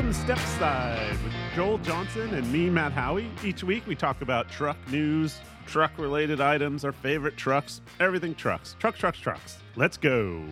Welcome to Step Side with Joel Johnson and me, Matt Howie. Each week we talk about truck news, truck related items, our favorite trucks, everything trucks. Trucks, trucks, trucks. Let's go.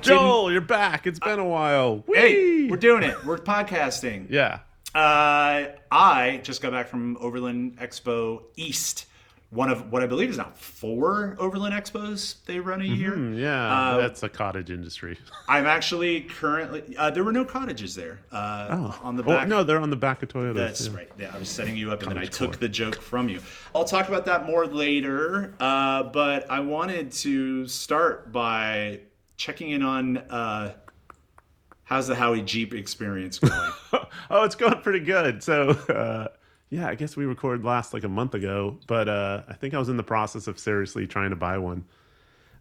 Joel, you're back. It's been a while. Hey, Whee! we're doing it. We're podcasting. yeah. Uh, I just got back from Overland Expo East. One of what I believe is now four Overland Expos they run a year. Mm, Yeah, Uh, that's a cottage industry. I'm actually currently. Uh, there were no cottages there. Uh, on the Oh, back. no, they're on the back of Toyota. That's right. Yeah, I was setting you up, and then I took core. the joke from you. I'll talk about that more later. Uh, but I wanted to start by checking in on uh, how's the Howie Jeep experience going. oh, it's going pretty good. So, uh, yeah, I guess we recorded last like a month ago, but uh, I think I was in the process of seriously trying to buy one.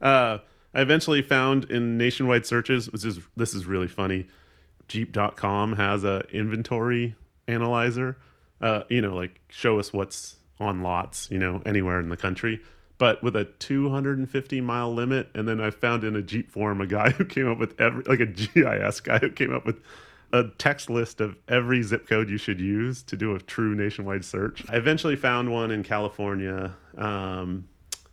Uh, I eventually found in nationwide searches, which is this is really funny. Jeep.com has a inventory analyzer. Uh, you know, like show us what's on lots, you know, anywhere in the country. But with a 250 mile limit, and then I found in a Jeep forum a guy who came up with every like a GIS guy who came up with a text list of every zip code you should use to do a true nationwide search. I eventually found one in California, um,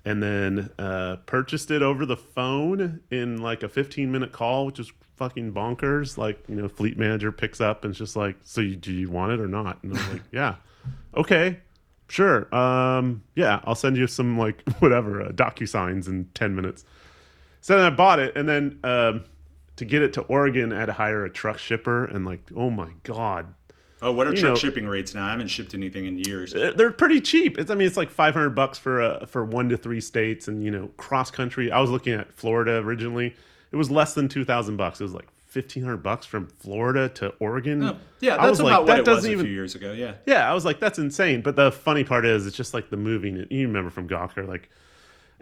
and then uh, purchased it over the phone in like a 15 minute call, which is fucking bonkers. Like, you know, fleet manager picks up and it's just like, so you, do you want it or not? And I'm like, yeah, okay, sure. Um, yeah, I'll send you some like whatever uh, DocuSigns in 10 minutes. So then I bought it, and then um, to get it to Oregon, I had to hire a truck shipper, and like, oh my god, oh, what are You truck know- shipping rates now? I haven't shipped anything in years. they're pretty cheap. It's I mean, it's like five hundred bucks for uh, for one to three states, and you know, cross country. I was looking at Florida originally. It was less than two thousand bucks. It was like fifteen hundred bucks from Florida to Oregon. Oh, yeah, I that's was like, about that what it was doesn't a even few years ago. Yeah. Yeah, I was like, that's insane. But the funny part is, it's just like the moving. You remember from Gawker, like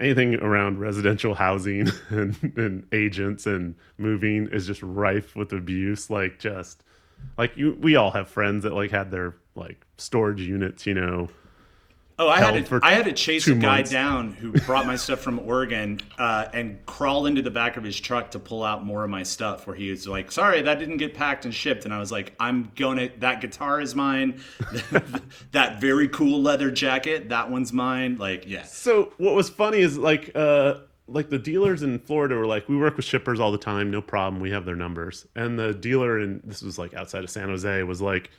anything around residential housing and, and agents and moving is just rife with abuse. Like just like you, we all have friends that like had their like storage units, you know. Oh, I had to, I had to chase a guy months. down who brought my stuff from Oregon uh, and crawl into the back of his truck to pull out more of my stuff. Where he was like, "Sorry, that didn't get packed and shipped," and I was like, "I'm going to that guitar is mine. that very cool leather jacket, that one's mine." Like, yeah, So what was funny is like uh like the dealers in Florida were like, we work with shippers all the time, no problem. We have their numbers. And the dealer in this was like outside of San Jose was like,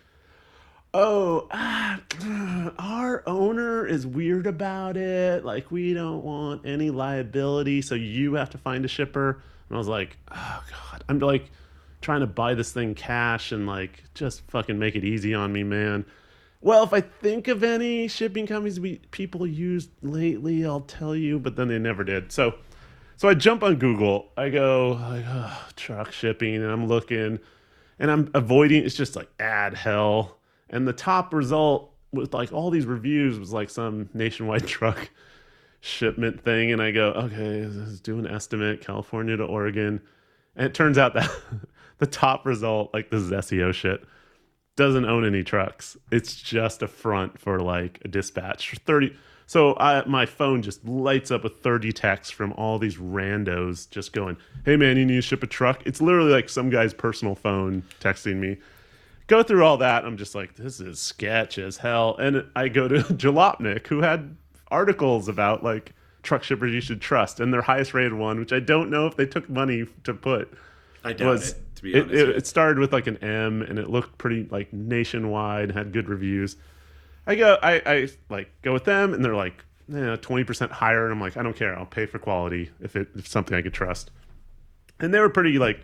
oh, ah, our owner is weird about it. Like we don't want any liability, so you have to find a shipper. And I was like, oh god, I'm like trying to buy this thing cash and like just fucking make it easy on me, man. Well, if I think of any shipping companies we people used lately, I'll tell you, but then they never did. So so I jump on Google. I go like oh, truck shipping and I'm looking and I'm avoiding it's just like ad hell. And the top result with like all these reviews was like some nationwide truck shipment thing and I go, okay, let's do an estimate, California to Oregon. And it turns out that the top result, like this is SEO shit, doesn't own any trucks. It's just a front for like a dispatch for 30. So I, my phone just lights up with 30 texts from all these randos just going, hey man, you need to ship a truck? It's literally like some guy's personal phone texting me. Go through all that. I'm just like, this is sketch as hell. And I go to Jalopnik, who had articles about like truck shippers you should trust. And their highest rated one, which I don't know if they took money to put, I doubt was it. To be honest, it, it started with like an M and it looked pretty like nationwide and had good reviews. I go I, I like go with them and they're like twenty percent higher and I'm like I don't care I'll pay for quality if it if it's something I could trust. And they were pretty like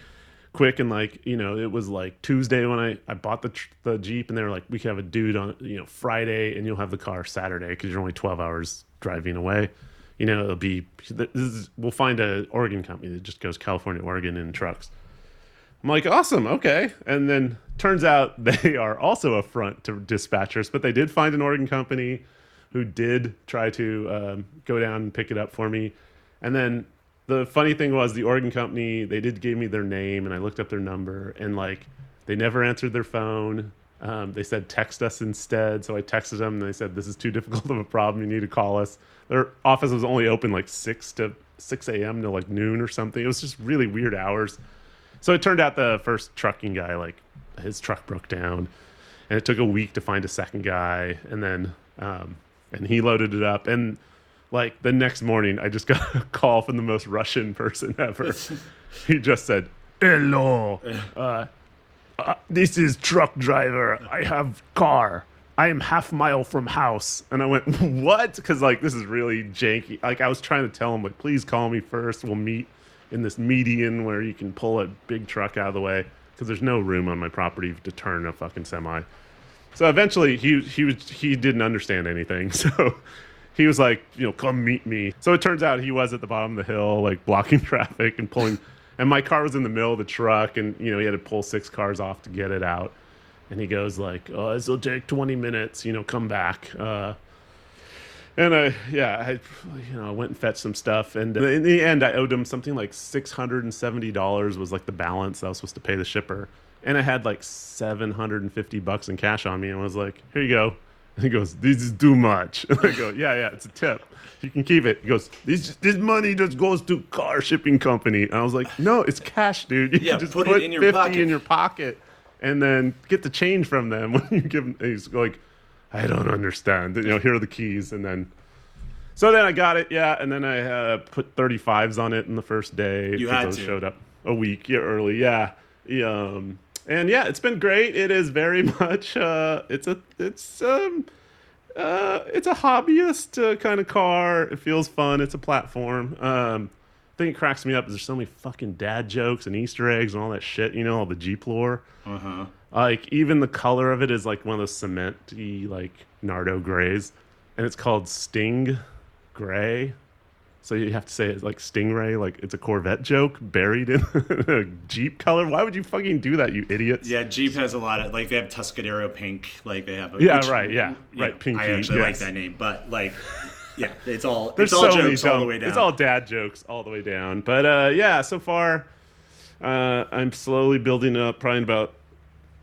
quick and like you know it was like Tuesday when I I bought the the Jeep and they were like we can have a dude on you know Friday and you'll have the car Saturday because you're only twelve hours driving away. You know it'll be is, we'll find a Oregon company that just goes California Oregon in trucks. I'm like, awesome, okay. And then turns out they are also a front to dispatchers, but they did find an Oregon company who did try to um, go down and pick it up for me. And then the funny thing was, the Oregon company, they did give me their name and I looked up their number and like they never answered their phone. Um, they said text us instead. So I texted them and they said, this is too difficult of a problem. You need to call us. Their office was only open like 6 to 6 a.m. to like noon or something. It was just really weird hours So it turned out the first trucking guy, like his truck broke down, and it took a week to find a second guy, and then um, and he loaded it up, and like the next morning, I just got a call from the most Russian person ever. he just said, "Hello, uh, uh, this is truck driver. I have car." I am half mile from house. And I went, what? Because like this is really janky. Like I was trying to tell him, like, please call me first. We'll meet in this median where you can pull a big truck out of the way because there's no room on my property to turn a fucking semi. So eventually he he was he didn't understand anything. So he was like, you know, come meet me. So it turns out he was at the bottom of the hill, like blocking traffic and pulling. and my car was in the middle of the truck, and you know he had to pull six cars off to get it out and he goes like, "Oh, this will take 20 minutes. You know, come back." Uh, and I, yeah, I, you know, I went and fetched some stuff, and in the end, I owed him something like six hundred and seventy dollars was like the balance I was supposed to pay the shipper, and I had like seven hundred and fifty bucks in cash on me, and I was like, "Here you go." And he goes, "This is too much." And I go, "Yeah, yeah, it's a tip. You can keep it." He goes, "This this money just goes to car shipping company." And I was like, "No, it's cash, dude. You Yeah, just put it in your 50 pocket." in your pocket." and then get the change from them when you give them. He's like, I don't understand. You know, here are the keys, and then. So then I got it, yeah, and then I uh, put 35s on it in the first day. You had to. showed up a week early, yeah. Yeah, Um, and yeah, it's been great. It is very much. Uh, it's a. It's um. Uh, it's a hobbyist uh, kind of car. It feels fun. It's a platform. Um, thing that cracks me up is there's so many fucking dad jokes and Easter eggs and all that shit. You know, all the Jeep lore. Uh huh. Like even the color of it is like one of those cementy like Nardo grays, and it's called Sting Gray. So you have to say it's like Stingray, like it's a Corvette joke buried in a Jeep color. Why would you fucking do that, you idiots? Yeah, Jeep has a lot of like they have Tuscadero pink, like they have. A, Yeah, right, yeah, right, know, pinky, I actually like that name, but like, yeah, it's all There's it's all so jokes all the way down. It's all dad jokes all the way down. But uh, yeah, so far, uh, I'm slowly building up. Probably in about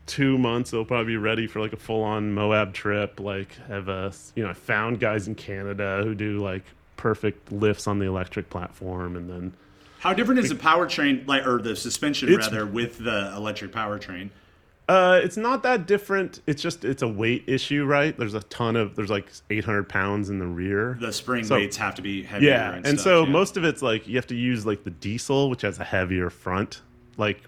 two months, it'll probably be ready for like a full-on Moab trip. Like, have a you know, I found guys in Canada who do like perfect lifts on the electric platform, and then How different is the powertrain, like or the suspension rather, with the electric powertrain? Uh, it's not that different. It's just it's a weight issue, right? There's a ton of there's like 800 pounds in the rear. The spring So- weights have to be heavier. yeah, and, and, stuff, so yeah. most of it's like you have to use like the diesel, which has a heavier front, like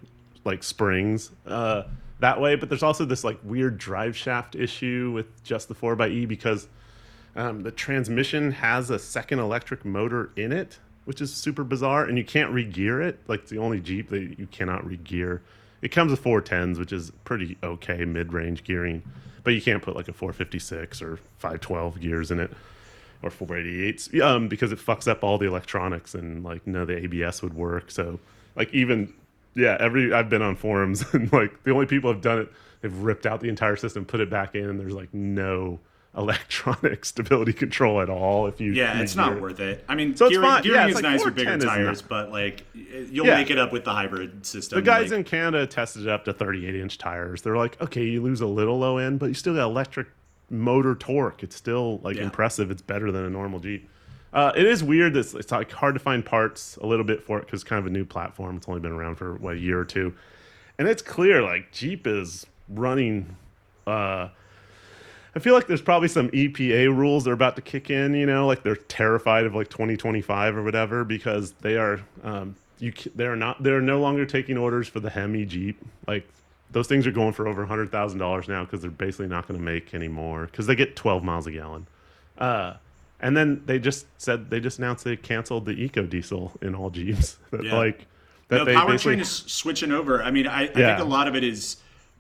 like springs uh, that way. But there's also this like weird drive shaft issue with just the 4xe because um, the transmission has a second electric motor in it, which is super bizarre, and you can't re-gear it. Like it's the only Jeep that you cannot re-gear. It comes with 410s, which is pretty okay mid-range gearing, but you can't put like a 456 or 512 gears in it or 488s um, because it fucks up all the electronics and like of the ABS would work. So like even yeah, every I've been on forums and like the only people have done it, they've ripped out the entire system, put it back in, and there's like no electronic stability control at all. If you Yeah, it's not it. worth it. I mean, So it's gearing, fine. gearing Yeah, is it's like nice with bigger tires, but like you'll Yeah. make it up with the hybrid system. The guys like, in Canada tested it up to 38 inch tires. They're like, okay, you lose a little low end, but you still got electric motor torque. It's still like Yeah. impressive. It's better than a normal Jeep. Uh, it is weird. That it's, it's like hard to find parts a little bit for it because it's kind of a new platform. It's only been around for what a year or two, and it's clear like Jeep is running. Uh, I feel like there's probably some EPA rules that are about to kick in. You know, like they're terrified of like 2025 or whatever because they are um, you they're not they're no longer taking orders for the Hemi Jeep. Like those things are going for over hundred thousand dollars now because they're basically not going to make any more because they get 12 miles a gallon. Uh, and then they just said they just announced they canceled the eco diesel in all Jeeps. That, Yeah. Like that the they powertrain basically- is switching over. I mean, I, I think a lot of it is,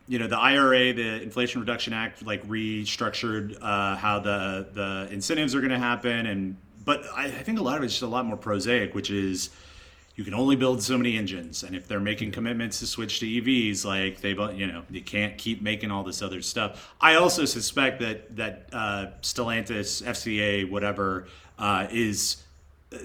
you know, the IRA, the Inflation Reduction Act, like restructured uh, how the the incentives are going to happen, and but I, I think a lot of it's just a lot more prosaic, which is you can only build so many engines, and if they're making commitments to switch to EVs, like they, you know, you can't keep making all this other stuff. I also suspect that that uh, Stellantis, FCA, whatever, uh, is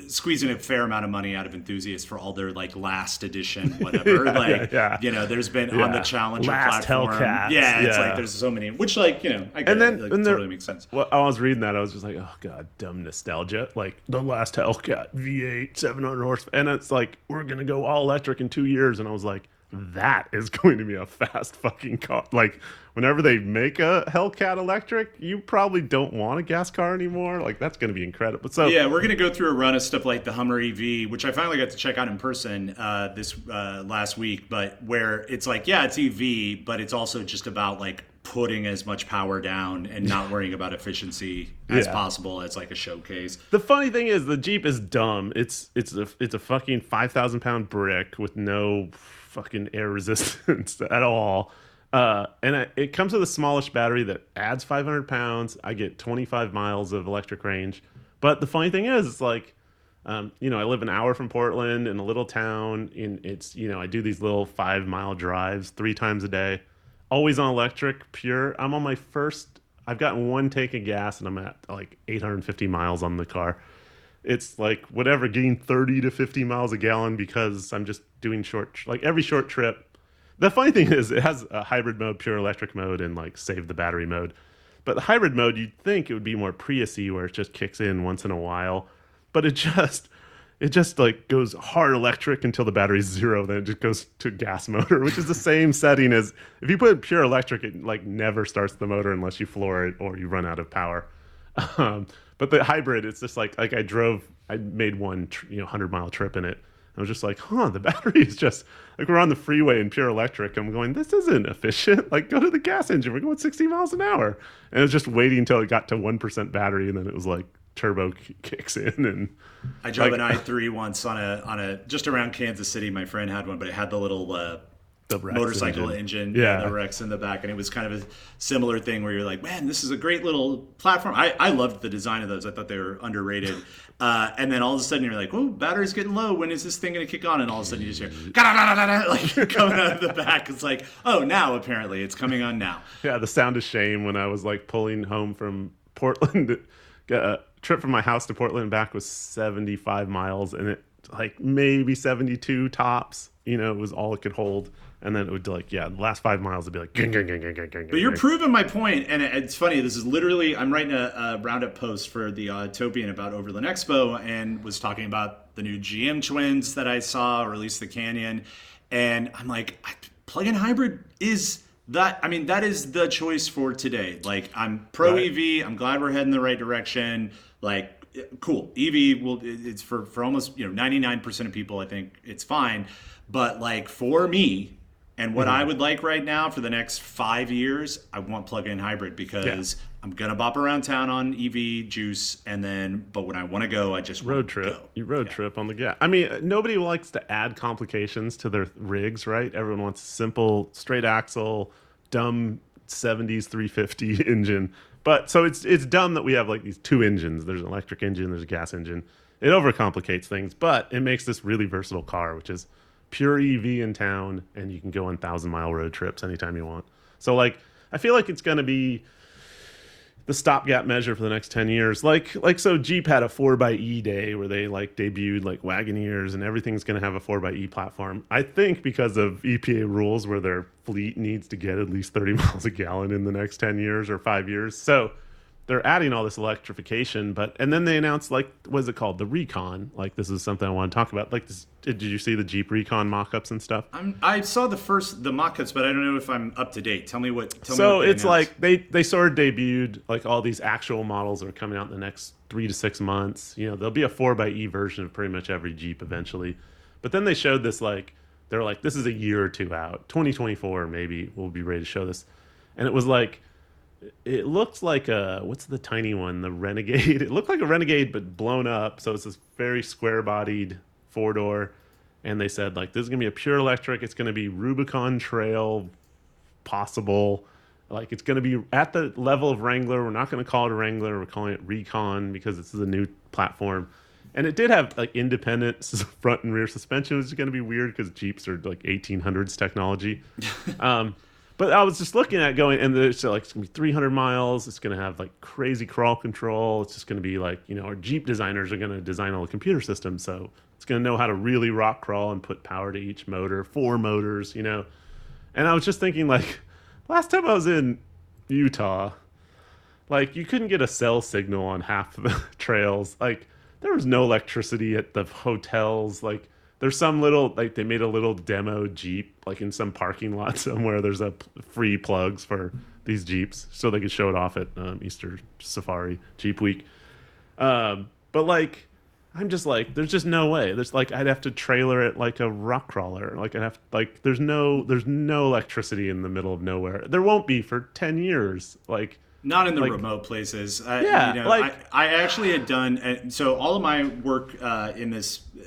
squeezing a fair amount of money out of enthusiasts for all their like last edition whatever. Yeah, like yeah, yeah. you know there's been on the challenger Last platform. Hellcats, yeah it's like there's so many which like you know i get and then it, like, and there, totally makes sense. Well, I was reading that, I was just like, oh god, dumb nostalgia. Like the last Hellcat V8, 700 horse, and it's like we're gonna go all electric in two years, and I was like, that is going to be a fast fucking car. Like whenever they make a Hellcat electric, you probably don't want a gas car anymore. Like that's going to be incredible. So yeah, we're gonna go through a run of stuff like the Hummer EV, which I finally got to check out in person uh, this uh, last week. But where it's like, yeah, it's EV, but it's also just about like putting as much power down and not worrying about efficiency as Yeah. possible as like a showcase. The funny thing is, the Jeep is dumb. It's it's a it's a fucking five thousand pound brick with no fucking air resistance at all. Uh, and I, it comes with a smallish battery that adds 500 pounds. I get 25 miles of electric range. But the funny thing is, it's like, um, you know, I live an hour from Portland in a little town. and it's you know, I do these little five mile drives three times a day, always on electric, pure. I'm on my first. I've gotten one tank of gas, and I'm at like 850 miles on the car it's like whatever getting 30 to 50 miles a gallon because i'm just doing short like every short trip. The funny thing is it has a hybrid mode pure electric mode and like save the battery mode. But the hybrid mode you'd think it would be more priusy where it just kicks in once in a while. But it just it just like goes hard electric until the battery's zero then it just goes to gas motor which is the same setting as if you put pure electric it like never starts the motor unless you floor it or you run out of power. Um, but the hybrid, it's just like like I drove, I made one tr- you know hundred mile trip in it. I was just like, huh, the battery is just like we're on the freeway in pure electric. I'm going, this isn't efficient. Like, go to the gas engine. We're going 60 miles an hour. And it was just waiting until it got to one percent battery, and then it was like turbo kicks in, and I drove Like- an i3 once on a on a just around Kansas City. My friend had one, but it had the little uh, the motorcycle engine, Yeah. the Rex in the back, and it was kind of a similar thing where you're like, man, this is a great little platform. I, I loved the design of those. I thought they were underrated. Uh, and then all of a sudden you're like, oh, battery's getting low. When is this thing going to kick on? And all of a sudden you just hear like coming out of the back. It's like, oh, now apparently it's coming on now. Yeah, the sound of shame when I was like pulling home from Portland. A trip from my house to Portland back was 75 miles, and it like maybe 72 tops. You know, it was all it could hold. And then it would be like, yeah, the last five miles would be like, gang, gang, gang, gang, gang, gang, But you're proving my point, and it's funny. This is literally I'm writing a, a roundup post for the uh, Autopian about Overland Expo, and was talking about the new GM twins that I saw, or at least the Canyon, and I'm like, plug-in hybrid is that. I mean, that is the choice for today. Like, I'm pro Right. EV. I'm glad we're heading the right direction. Like, cool. EV will. It's for for almost you know 99% of people. I think it's fine, but like for me. And what Mm-hmm. I would like right now for the next five years, I want plug-in hybrid because I'm gonna bop around town on EV juice, and then, but when I want to go, I just road trip. Go. You road trip on the gas. I mean, nobody likes to add complications to their rigs, right? Everyone wants a simple, straight axle, dumb '70s 350 engine. But so it's it's dumb that we have like these two engines. There's an electric engine, there's a gas engine. It overcomplicates things, but it makes this really versatile car, which is pure EV in town, and you can go on thousand mile road trips anytime you want. So like, I feel like it's gonna be the stopgap measure for the next 10 years. Like like so jeep had a 4xe day where they like debuted like wagoneers and everything's going to have a 4xe platform. I think because of epa rules where their fleet needs to get at least 30 miles a gallon in the next 10 years or 5 years. So they're adding all this electrification but and then they announced like what's it called? The recon. Like this is something i want to talk about. Like this did you see the jeep recon mock-ups and stuff? I'm, I saw the first the mock-ups, but I don't know if I'm up to date. Tell me what. Tell me so what they it's announced. like they they sort of debuted like all these actual models that are coming out in the next three to six months. You know there'll be a 4xe version of pretty much every jeep eventually. But then they showed this like they're like this is a year or two out. 2024 maybe we'll be ready to show this. And it was like it looked like a what's the tiny one? The renegade? It looked like a renegade but blown up. So it's this very square bodied four door and they said like this is gonna be a pure electric. It's gonna be rubicon trail possible. Like it's going to be at the level of wrangler. We're not going to call it a wrangler. We're calling it recon because this is a new platform. And it did have like independent front and rear suspension which is going to be weird because jeeps are like 1800s technology. Um, but I was just looking at going, and there's like it's gonna be 300 miles. It's gonna have like crazy crawl control. It's just gonna be like you know our Jeep designers are gonna design all the computer systems, so it's gonna know how to really rock crawl and put power to each motor, four motors, you know. And I was just thinking like, last time I was in Utah, like you couldn't get a cell signal on half the trails. Like there was no electricity at the hotels. Like there's some little like they made a little demo Jeep like in some parking lot somewhere. There's a p- free plugs for these Jeeps so they could show it off at um, Easter Safari Jeep Week. Um, but like, I'm just like, there's just no way. There's like, I'd have to trailer it like a rock crawler. Like I'd have like, there's no, there's no electricity in the middle of nowhere. There won't be for ten years. Like, Not in the Like- remote places. I, Yeah, you know, like- I, I actually had done so all of my work uh, in this uh,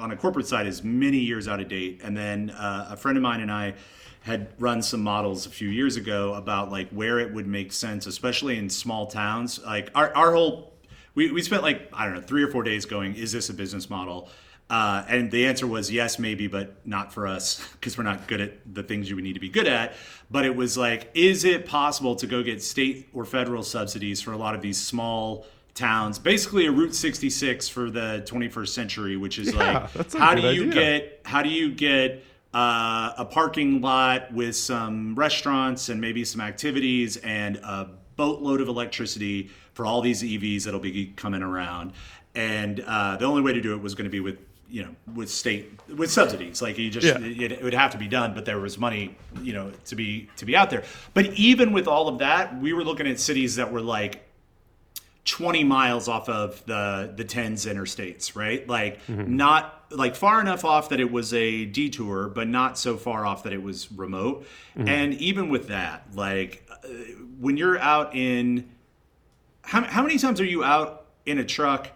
on a corporate side is many years out of date. And then uh, a friend of mine and I had run some models a few years ago about like where it would make sense, especially in small towns. Like our our whole we, we spent like I don't know three or four days going, is this a business model? Uh, and the answer was yes, maybe, but not for us because we're not good at the things you would need to be good at. But it was like, is it possible to go get state or federal subsidies for a lot of these small towns? Basically, a Route 66 for the 21st century, which is like, how do you idea. get how do you get uh, a parking lot with some restaurants and maybe some activities and a boatload of electricity for all these EVs that'll be coming around. And uh, the only way to do it was going to be with you know with state with subsidies. Like you just Yeah. it, it would have to be done, but there was money you know to be to be out there. But even with all of that, we were looking at cities that were like 20 miles off of the the 10s interstates right? Like not like far enough off that it was a detour but not so far off that it was remote. And even with that like uh, when you're out in how, how many times are you out in a truck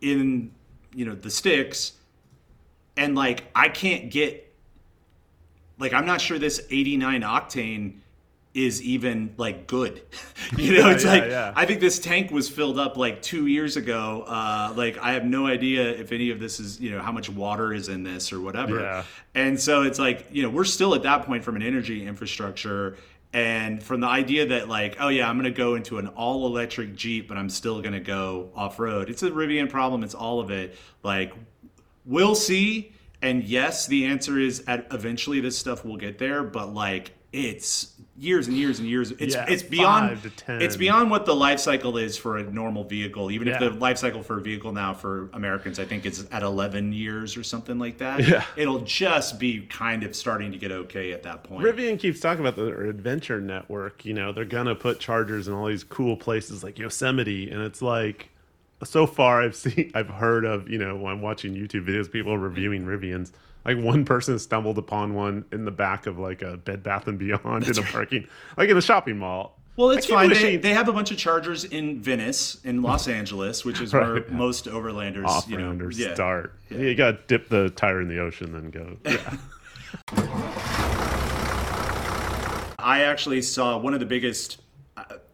in you know the sticks and like i can't get like i'm not sure this 89 octane is even like good. You know Yeah, it's yeah, like yeah. i think this tank was filled up like two years ago. Uh like i have no idea if any of this is you know how much water is in this or whatever. Yeah. and so it's like you know we're still at that point from an energy infrastructure and from the idea that like oh yeah i'm going to go into an all electric jeep but i'm still going to go off road it's a rivian problem. It's all of it. Like we'll see. And yes the answer is at eventually this stuff will get there. But like it's years and years and years it's Yeah, it's beyond five to 10. it's beyond what the life cycle is for a normal vehicle even if the life cycle for a vehicle now for americans i think is at 11 years or something like that Yeah. it'll just be kind of starting to get okay at that point Rivian keeps talking about their adventure network. You know, they're gonna put chargers in all these cool places like Yosemite, and it's like, so far I've seen, I've heard of, you know, when I'm watching YouTube videos, people reviewing Rivians. Like one person stumbled upon one in the back of like a Bed Bath and Beyond in a parking, like in a shopping mall. Well, it's fine. They, they have a bunch of chargers in Venice, in Los Angeles, which is where Right. most overlanders, you know, yeah. start. You got to dip the tire in the ocean, then go. Yeah. I actually saw one of the biggest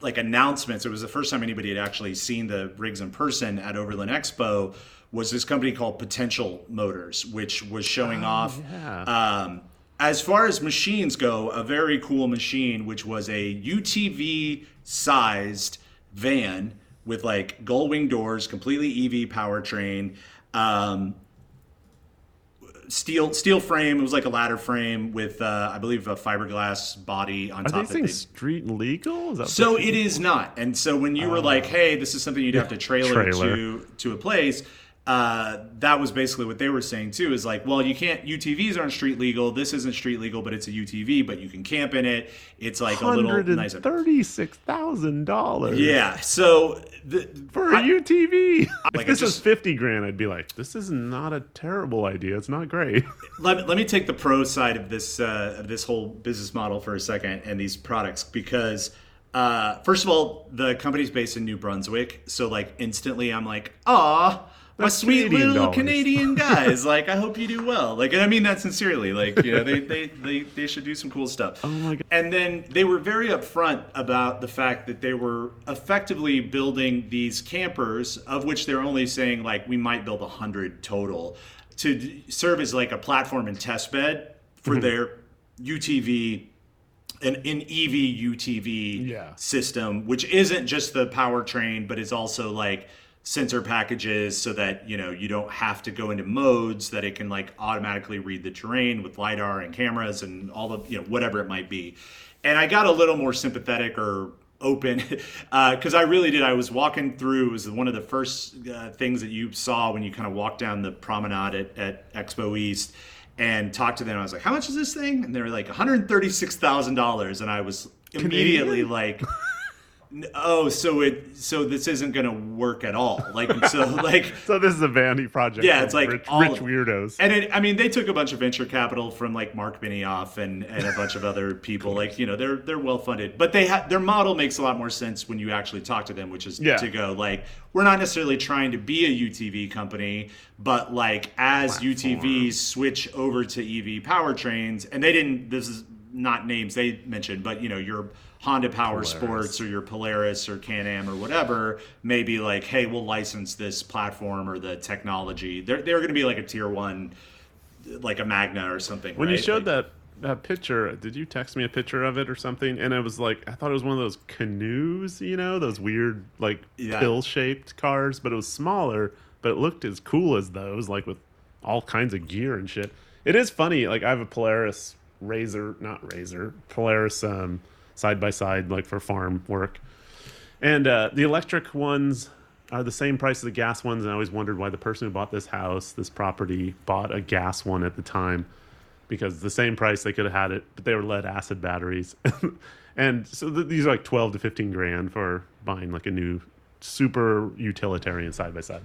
like announcements. It was the first time anybody had actually seen the rigs in person at Overland Expo. Was this company called Potential Motors, which was showing off. yeah. Um, as far as machines go, a very cool machine, which was a UTV sized van with like gull wing doors, completely EV powertrain. Um, steel steel frame. It was like a ladder frame with, uh, I believe, a fiberglass body on Are top these of it. things street legal? Is that So it is not. And so when you were like, "Hey, this is something you'd have to trailer, Trailer. to to a place," uh, that was basically what they were saying too. Is like, well, you can't. UTVs aren't street legal. This isn't street legal, but it's a UTV. But you can camp in it. It's like a little nicer. thirty-six thousand dollars. Yeah. So the, for a UTV. if Like, this I is fifty grand, I'd be like, this is not a terrible idea. It's not great. let, let me take the pro side of this uh, of this whole business model for a second and these products because uh, first of all the company's based in New Brunswick so like instantly I'm like ah my sweet Canadian little dollars." Canadian guys like I hope you do well like and I mean that sincerely like you know they, they, they, they should do some cool stuff oh my God. and then they were very upfront about the fact that they were effectively building these campers, of which they're only saying like we might build a hundred total, to d- serve as like a platform and test bed for mm-hmm. their UTV. An, an EV UTV Yeah. system, which isn't just the powertrain, but it's also like sensor packages so that you know you don't have to go into modes that it can like automatically read the terrain with lidar and cameras and all the you know whatever it might be and i got a little more sympathetic or open because uh, I really did. I was walking through. It was one of the first uh, things that you saw when you kind of walked down the promenade at, at Expo East and talked to them. I was like, "How much is this thing?" And they were like, "One hundred thirty-six thousand dollars." And I was immediately Canadian? like. Oh, so it so this isn't gonna work at all. Like so, like So this is a vanity project. Yeah, it's like rich, all rich weirdos. And it, I mean, they took a bunch of venture capital from like Mark Benioff and, and a bunch of other people. Like you know, they're they're well funded, but they ha- their model makes a lot more sense when you actually talk to them, which is Yeah. to go like we're not necessarily trying to be a UTV company, but like as UTVs switch over to EV powertrains, and they didn't. This is not names they mentioned, but you know your Honda Power Sports or your Polaris or Can Am or whatever may be like, hey, we'll license this platform or the technology. They're they're going to be like a tier one, like a Magna or something. when you showed Like- that that picture, did you text me a picture of it or something? And it was like I thought it was one of those Canoos, you know, those weird like Yeah. pill shaped cars, but it was smaller, but it looked as cool as those, like with all kinds of gear and shit. It is funny, like I have a Polaris Razor, not Razor, Polaris um side by side, like for farm work. And uh, the electric ones are the same price as the gas ones. And I always wondered why the person who bought this house, this property, bought a gas one at the time because the same price they could have had it, but they were lead acid batteries. and so th- these are like 12 to 15 grand for buying like a new super utilitarian side by side.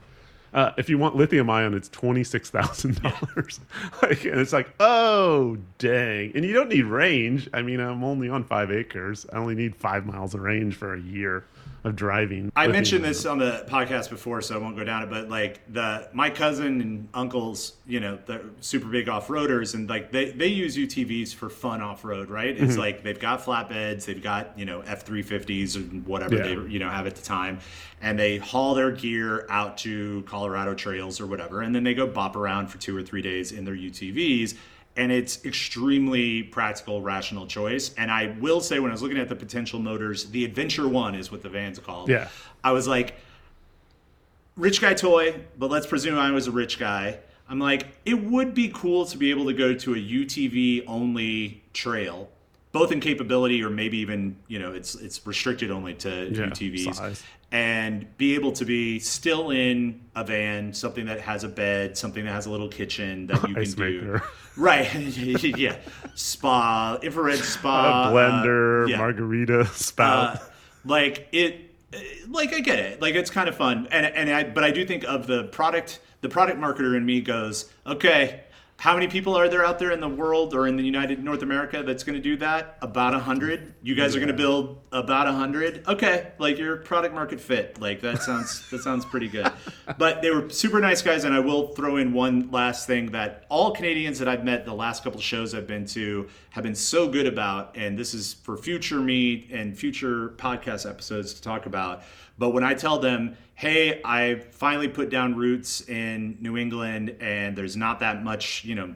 Uh, if you want lithium ion, it's twenty six thousand dollars. Like, and it's like, oh dang! And you don't need range. I mean, I'm only on five acres. I only need five miles of range for a year of driving. I mentioned this on the podcast before, so I won't go down it. But like the my cousin and uncles, you know, they're super big off roaders, and like they they use UTVs for fun off road, right? It's Mm-hmm. like they've got flatbeds, they've got you know F three fifties and whatever Yeah. they you know have at the time, and they haul their gear out to Colorado trails or whatever, and then they go bop around for two or three days in their UTVs. And it's extremely practical, rational choice. And I will say, when I was looking at the potential motors, the Adventure One is what the van's called. Yeah. I was like, rich guy toy, but let's presume I was a rich guy. I'm like, it would be cool to be able to go to a UTV only trail, both in capability or maybe even, you know, it's it's restricted only to Yeah, UTVs. size. And be able to be still in a van, something that has a bed, something that has a little kitchen that you can do. Right. yeah. Spa, infrared spa. a blender, uh, yeah margarita spout. uh, like it like i get it like it's kind of fun and and i but i do think of the product the product marketer in me goes okay how many people are there out there in the world or in the united north america that's going to do that? About a hundred? You guys are going to build about a hundred? Okay like your product market fit. Like that sounds that sounds pretty good. But they were super nice guys and i will throw in one last thing that all canadians that i've met the last couple shows i've been to have been so good about and this is for future me and future podcast episodes to talk about but when i tell them hey i finally put down roots in new england and there's not that much you know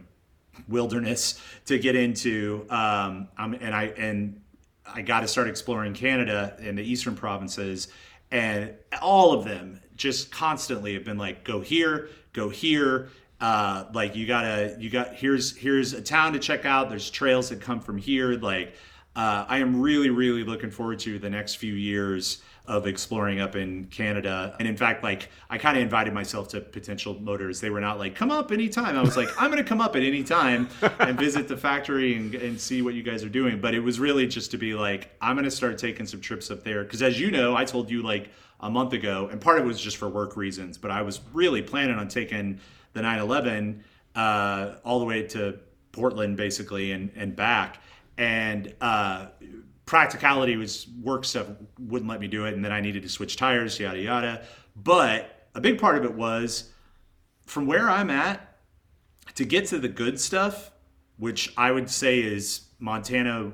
wilderness to get into um, I'm, and i and i got to start exploring canada and the eastern provinces and all of them just constantly have been like go here go here uh, like you gotta you got here's here's a town to check out. There's trails that come from here like uh, i am really really looking forward to the next few years of exploring up in canada. And in fact like i kind of invited myself to potential motors. They were not like come up anytime. I was like i'm gonna come up at any time and visit the factory and, and see what you guys are doing. But it was really just to be like i'm gonna start taking some trips up there. Because as you know i told you like a month ago and part of it was just for work reasons but i was really planning on taking the 911 uh, all the way to Portland, basically, and, and back. And uh, practicality was work stuff wouldn't let me do it. And then I needed to switch tires, yada, yada. But a big part of it was from where I'm at to get to the good stuff, which I would say is Montana,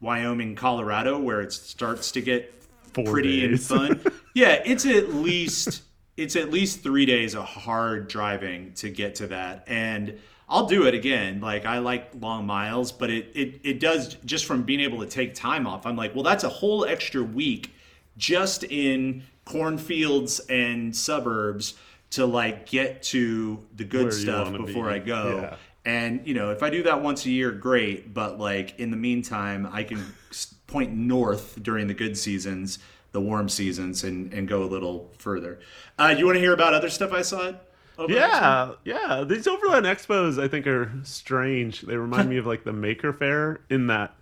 Wyoming, Colorado, where it starts to get Four pretty days. and fun. yeah, it's at least it's at least three days of hard driving to get to that. And I'll do it again. Like I like long miles, but it it it does just from being able to take time off. I'm like, well, that's a whole extra week just in cornfields and suburbs to like get to the good Where stuff before be. I go. Yeah. And you know, if I do that once a year, great. But like in the meantime, I can point north during the good seasons, the warm seasons, and and go a little further. Uh, you want to hear about other stuff I saw? At Overland Expo? Yeah, yeah. These Overland Expos, I think, are strange. They remind me of like the Maker Faire in that,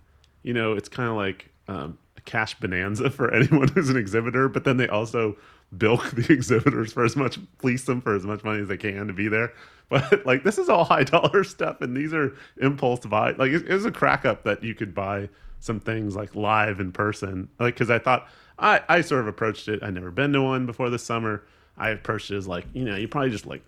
you know, it's kind of like um, a cash bonanza for anyone who's an exhibitor, but then they also bilk the exhibitors for as much, fleece them for as much money as they can to be there. But like, this is all high dollar stuff, and these are impulse buy. Like, it, it was a crack up that you could buy some things like live in person. Like, because I thought I I sort of approached it. I'd never been to one before this summer. I approached it as like, you know, you probably just like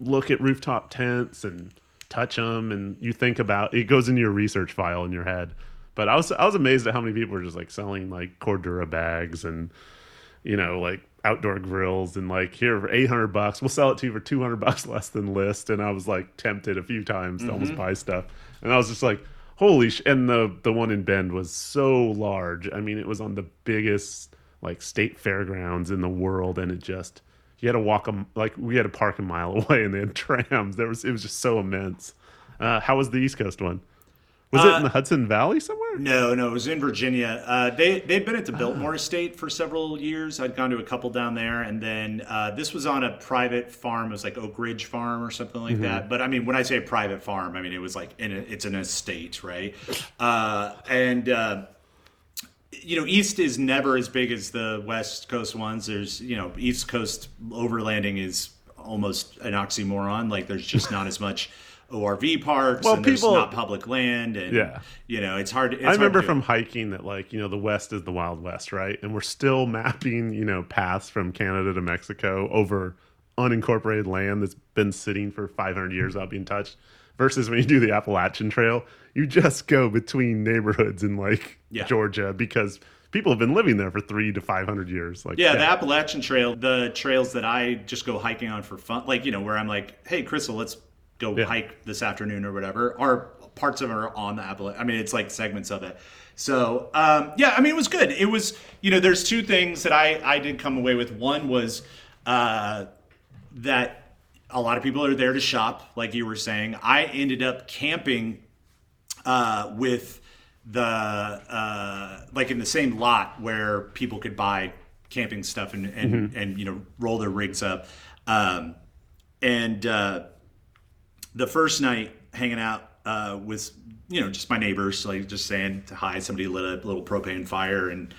look at rooftop tents and touch them and you think about it goes into your research file in your head. But i was i was amazed at how many people were just like selling like cordura bags and you know like outdoor grills and like here for 800 bucks. We'll sell it to you for 200 bucks less than list. And i was like tempted a few times to almost mm-hmm. buy stuff. And i was just like holy sh and the the one in bend was so large. I mean it was on the biggest like state fairgrounds in the world and it just you had to walk a like we had to park a mile away and they had trams there was it was just so immense uh how was the east coast one was it in the hudson valley somewhere No, no, it was in Virginia. Uh, they they'd been at the Biltmore Estate for several years. I'd gone to a couple down there, and then uh, this was on a private farm. It was like Oak Ridge Farm or something like that. But I mean, when I say private farm, I mean it was like in a, it's an estate, right? Uh, and uh, you know, East is never as big as the West Coast ones. There's you know, East Coast overlanding is almost an oxymoron. Like there's just not as much. ORV parks Well, and people- not public land and Yeah. you know it's hard. It's I hard remember do. from hiking that like you know the West is the Wild West, right? And we're still mapping you know paths from Canada to Mexico over unincorporated land that's been sitting for 500 years without being touched. Versus when you do the Appalachian Trail, you just go between neighborhoods in like Yeah. Georgia because people have been living there for three to 500 years. Like Yeah, the Appalachian Trail, the trails that I just go hiking on for fun, like you know, where I'm like, hey, Crystal, let's go Yeah. hike this afternoon or whatever. Are parts of them are on the Appalachian. I mean, it's like segments of it. So um, yeah, I mean, it was good. It was you know, there's two things that I I did come away with. One was uh, that a lot of people are there to shop, like you were saying. I ended up camping uh, with the uh, like in the same lot where people could buy camping stuff and and, and you know roll their rigs up. Um, and uh, the first night hanging out uh, with you know just my neighbors, like just saying to hi. Somebody lit a little propane fire and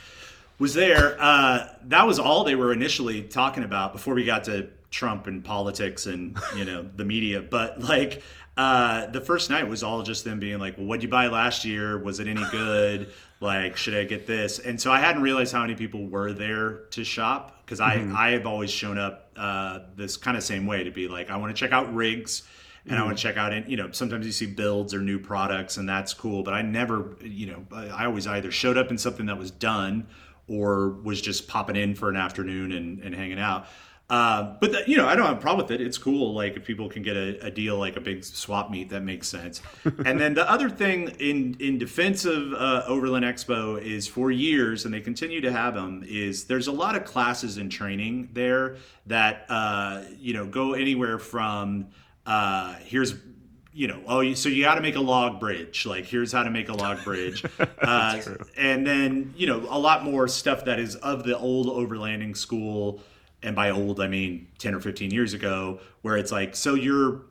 was there. Uh, that was all they were initially talking about before we got to Trump and politics and you know the media. But like uh, the first night was all just them being like, "Well, what'd you buy last year? Was it any good? Like, should I get this?" And so I hadn't realized how many people were there to shop because I I have always shown up uh, this kind of same way to be like, I want to check out rigs and I want to check out it. You know, sometimes you see builds or new products, and that's cool. But I never, you know, I I always either showed up in something that was done or was just popping in for an afternoon and, and hanging out. Uh, but that, you know, I don't have a problem with it. It's cool. Like if people can get a, a deal like a big swap meet, that makes sense. and then the other thing in in defense of uh, Overland Expo is for years, and they continue to have them. Is there's a lot of classes and training there that uh, you know go anywhere from uh, here's you know, oh, so you got to make a log bridge. Like, here's how to make a log bridge. uh, and then, you know, a lot more stuff that is of the old overlanding school. And by old, I mean 10 or 15 years ago, where it's like, so you're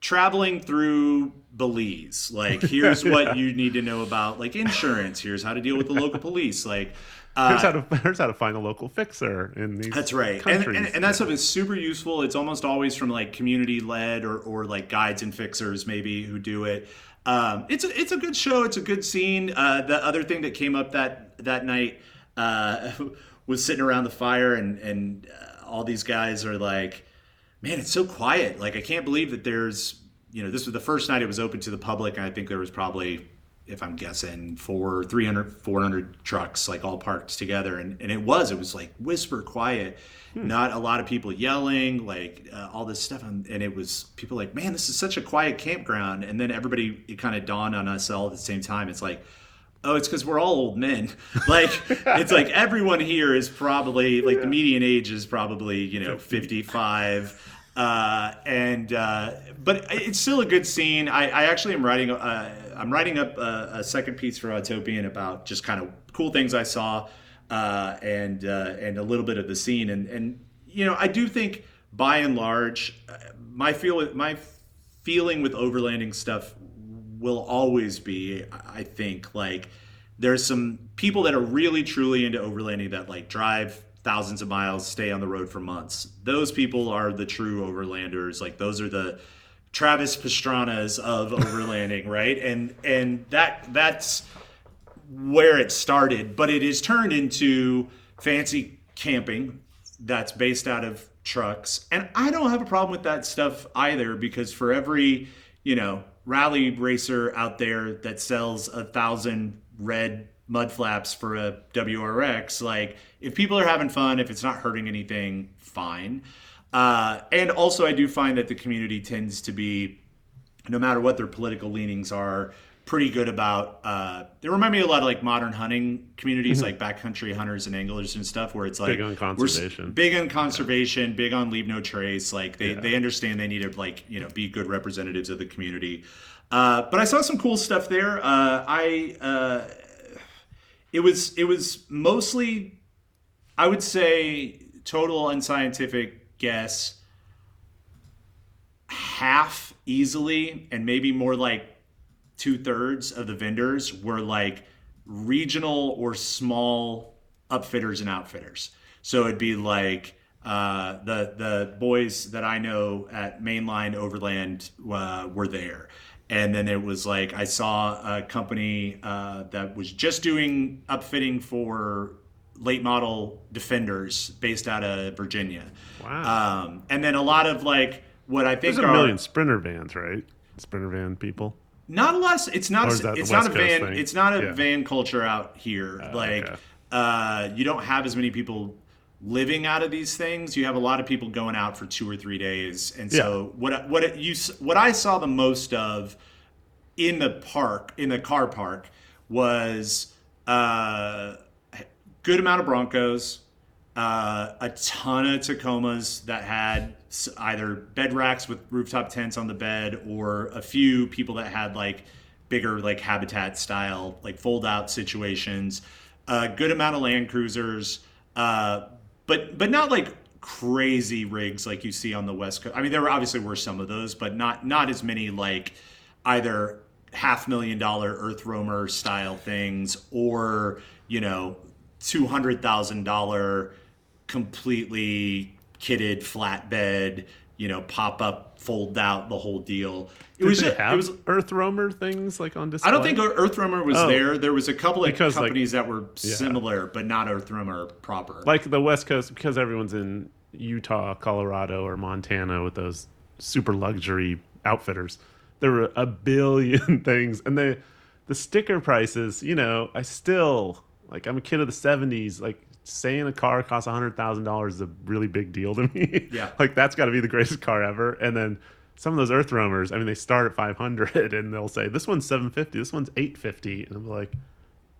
traveling through Belize. Like, here's what you need to know about, like, insurance. Here's how to deal with the local police. Like, uh, here's how to here's how to find a local fixer in these. that's right. And, countries. and, and that stuff is super useful. It's almost always from like community led or, or like guides and fixers maybe who do it. Um, it's a, it's a good show. It's a good scene. Uh, the other thing that came up that that night uh, was sitting around the fire and and uh, all these guys are like, man, it's so quiet. Like I can't believe that there's you know this was the first night it was open to the public. And I think there was probably if I'm guessing, four, 300, 400 trucks, like all parked together. And, and it was, it was like whisper quiet, not a lot of people yelling, like uh, all this stuff. And, and it was people like, man, this is such a quiet campground. And then everybody, it kind of dawned on us all at the same time. It's like, oh, it's because we're all old men. Like, it's like everyone here is probably, like, the median age is probably, you know, 55 uh, and uh, but it's still a good scene. I, I actually am writing. Uh, I'm writing up a, a second piece for Autopian about just kind of cool things I saw, uh, and uh, and a little bit of the scene, and and you know I do think by and large, uh, my feel my feeling with overlanding stuff will always be, I think, like there's some people that are really truly into overlanding that like drive thousands of miles, stay on the road for months. Those people are the true overlanders. Like those are the Travis Pastranas of overlanding, right? And and that that's where it started, but it is turned into fancy camping that's based out of trucks. And I don't have a problem with that stuff either because for every, you know, rally racer out there that sells a thousand red mud flaps for a WRX, like if people are having fun, if it's not hurting anything, fine. Uh, and also, I do find that the community tends to be, no matter what their political leanings are, pretty good about. Uh, they remind me a lot of like modern hunting communities, mm-hmm. like backcountry hunters and anglers and stuff, where it's like big on conservation, big on conservation, yeah. big on leave no trace. Like they, yeah. they understand they need to like you know be good representatives of the community. Uh, but I saw some cool stuff there. Uh, I uh, it was it was mostly, I would say, total unscientific guess. Half easily, and maybe more like two thirds of the vendors were like regional or small upfitters and outfitters. So it'd be like uh, the the boys that I know at Mainline Overland uh, were there, and then it was like I saw a company uh, that was just doing upfitting for late model defenders based out of Virginia. Wow. Um, and then a lot of like what I think There's a are, million sprinter vans, right? Sprinter van people. Not less. It's not. It's not a van. Thing? It's not a yeah. van culture out here. Uh, like, okay. uh, you don't have as many people living out of these things. You have a lot of people going out for two or three days, and so yeah. what what you what I saw the most of in the park in the car park was uh, good amount of Broncos, uh, a ton of Tacomas that had either bed racks with rooftop tents on the bed, or a few people that had like bigger like habitat style like fold out situations. A good amount of Land Cruisers. Uh, but but not like crazy rigs like you see on the west coast. I mean, there were obviously were some of those, but not not as many like either half million dollar Earth Roamer style things or you know two hundred thousand dollar completely kitted flatbed you know pop up fold out the whole deal it Did was it was Earth Roamer things like on display. I don't think Earth Roamer was oh, there. There was a couple of because, companies like, that were similar, but not Earth Roamer proper. Like the West Coast, because everyone's in Utah, Colorado, or Montana with those super luxury outfitters. There were a billion things, and the the sticker prices. You know, I still like. I'm a kid of the '70s. Like saying a car costs hundred thousand dollars is a really big deal to me. Yeah, like that's got to be the greatest car ever, and then some of those earth roamers i mean they start at 500 and they'll say this one's 750 this one's 850 and i'm like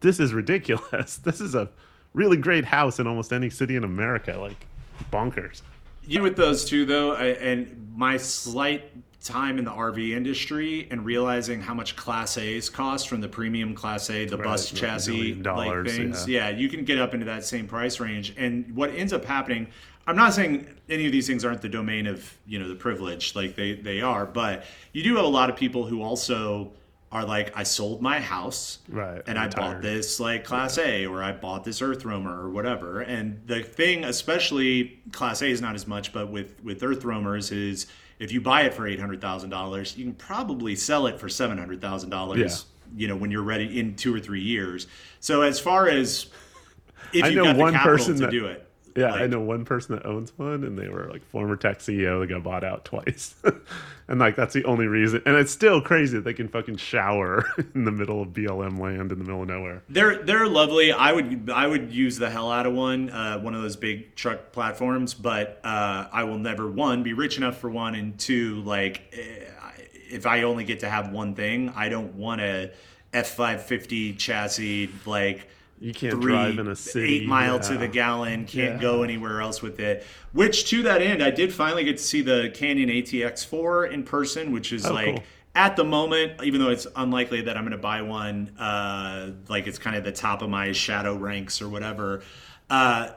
this is ridiculous. This is a really great house in almost any city in america. Like bonkers. You with those two though I, and my slight time in the rv industry and realizing how much class a's cost from the premium class a the right, bus chassis dollars, like things yeah. yeah you can get up into that same price range and what ends up happening I'm not saying any of these things aren't the domain of you know the privilege, like they they are, but you do have a lot of people who also are like, I sold my house, right, and I bought this like Class A, or I bought this Earth Roamer, or whatever. And the thing, especially Class A, is not as much, but with with Earth Roamers is if you buy it for eight hundred thousand dollars, you can probably sell it for seven hundred thousand yeah. dollars. You know, when you're ready in two or three years. So as far as if you've got the capital to that, do it, yeah, like, I know one person that owns one, and they were like former tech CEO. They got bought out twice, and like that's the only reason. And it's still crazy that they can fucking shower in the middle of BLM land in the middle of nowhere. They're they're lovely. I would I would use the hell out of one, uh, one of those big truck platforms. But uh, I will never one be rich enough for one, and two like eh, if I only get to have one thing, I don't want a F five fifty chassis like you can't three, drive in a city. Eight mile yeah. to the gallon, can't yeah. go anywhere else with it. Which, to that end, I did finally get to see the Canyon ATX4 in person, which is oh, like cool. at the moment, even though it's unlikely that I'm going to buy one, uh, like it's kind of the top of my shadow ranks or whatever. Uh,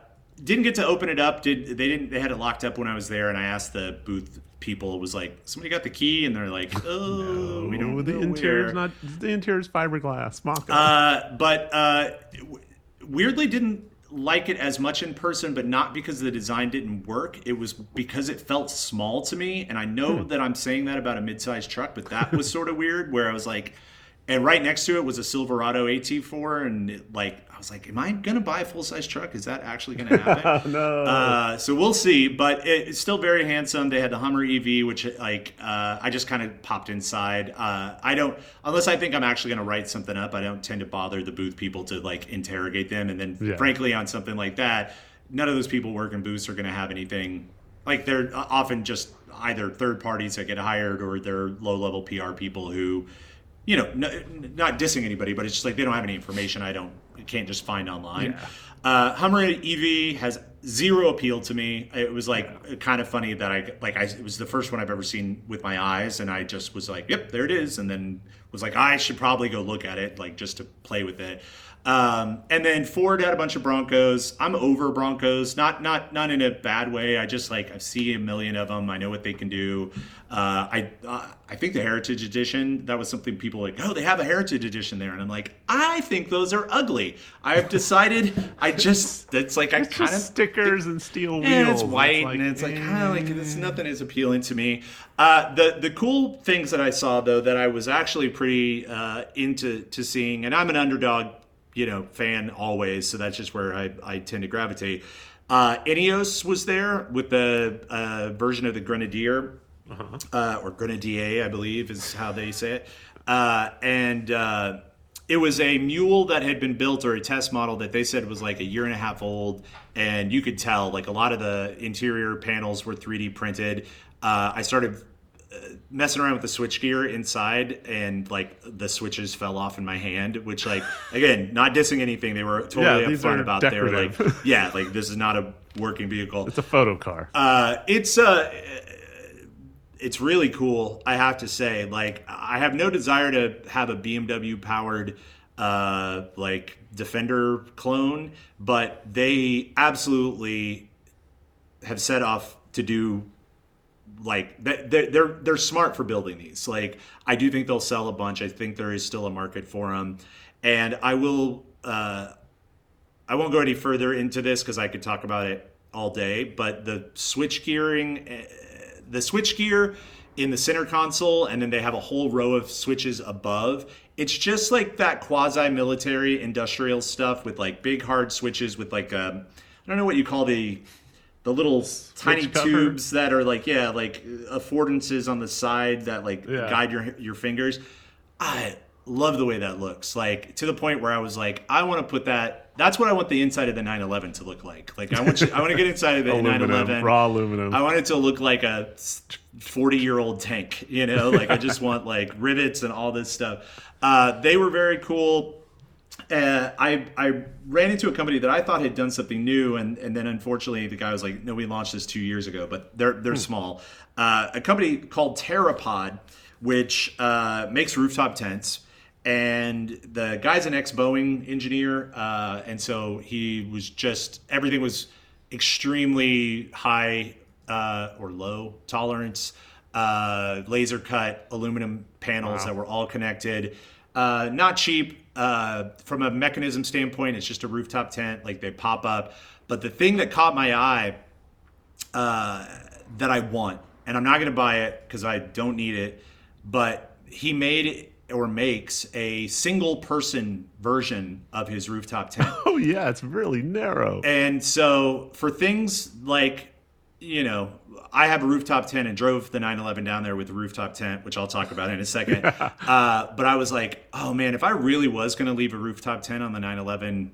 didn't get to open it up. Did they didn't? They had it locked up when I was there, and I asked the booth people. Was like somebody got the key, and they're like, "Oh, we don't the know interior's where." not the interior's fiberglass. Mock Uh, but uh, weirdly, didn't like it as much in person, but not because the design didn't work. It was because it felt small to me, and I know that I'm saying that about a mid-sized truck, but that was sort of weird. Where I was like, and right next to it was a Silverado AT4, and it, like I was like, am I gonna buy a full-size truck? Is that actually gonna happen? no. Uh, so we'll see, but it, it's still very handsome. They had the Hummer EV, which like uh, I just kind of popped inside. Uh, I don't, unless I think I'm actually going to write something up. I don't tend to bother the booth people to like interrogate them. And then, Yeah. frankly, on something like that, none of those people working booths are going to have anything. Like they're often just either third parties that get hired or they're low level PR people who you know, n- not dissing anybody, but it's just like they don't have any information I don't can't just find online. Yeah. Uh, Hummer EV has zero appeal to me. It was like kind of funny that I like I it was the first one I've ever seen with my eyes, and I just was like, "Yep, there it is," and then was like, "I should probably go look at it, like just to play with it." Um, and then Ford had a bunch of Broncos. I'm over Broncos, not not not in a bad way. I just like I see a million of them. I know what they can do. Uh, I uh, I think the Heritage Edition that was something people like, oh, they have a Heritage Edition there, and I'm like, I think those are ugly. I've decided. I just it's like I kind of stickers and steel wheels. and it's white and it's like kind of like it's nothing is appealing to me. Uh, the the cool things that I saw though that I was actually pretty uh, into to seeing, and I'm an underdog, you know, fan always, so that's just where I, I tend to gravitate. Uh, Ineos was there with the uh, version of the Grenadier, uh, or Grenadier, I believe is how they say it, uh, and. Uh, it was a mule that had been built or a test model that they said was like a year and a half old and you could tell like a lot of the interior panels were 3d printed uh, i started messing around with the switch gear inside and like the switches fell off in my hand which like again not dissing anything they were totally Yeah, upfront about they were like yeah like this is not a working vehicle It's a photo car. uh, it's uh, it's really cool. I have to say, like, I have no desire to have a BMW powered uh, like Defender clone, but they absolutely have set off to do like they're, they're they're smart for building these. Like i do think they'll sell a bunch. I think there is still a market for them and i will uh i won't go any further into this because i could talk about it all day but the switch gearing uh, the switch gear in the center console and then they have a whole row of switches above it's just like that quasi military industrial stuff with like big hard switches with like um i don't know what you call the the little tiny cover? tubes that are like yeah like affordances on the side that like Yeah. guide your your fingers i love the way that looks like to the point where i was like i want to put that that's what i want the inside of the 911 to look like like i want you, i want to get inside of the aluminum, 911 raw aluminum. I want it to look like a 40 year old tank, you know, like I just want like rivets and all this stuff. Uh, they were very cool. Uh, I, I ran into a company that I thought had done something new, and, and then unfortunately the guy was like, "No, we launched this two years ago, but they're they're small." Uh, a company called Terrapod, which uh, makes rooftop tents, and the guy's an ex Boeing engineer, uh, and so he was just everything was extremely high uh, or low tolerance, uh, laser cut aluminum panels that were all connected. Uh, not cheap. Uh, from a mechanism standpoint, it's just a rooftop tent. Like they pop up. But the thing that caught my eye uh, that I want, and I'm not going to buy it because I don't need it, but he made or makes a single person version of his rooftop tent. oh yeah, it's really narrow. And so for things like, you know, I have a rooftop tent and drove the 911 down there with the rooftop tent, which I'll talk about in a second. uh, but I was like, oh man, if I really was going to leave a rooftop tent on the 911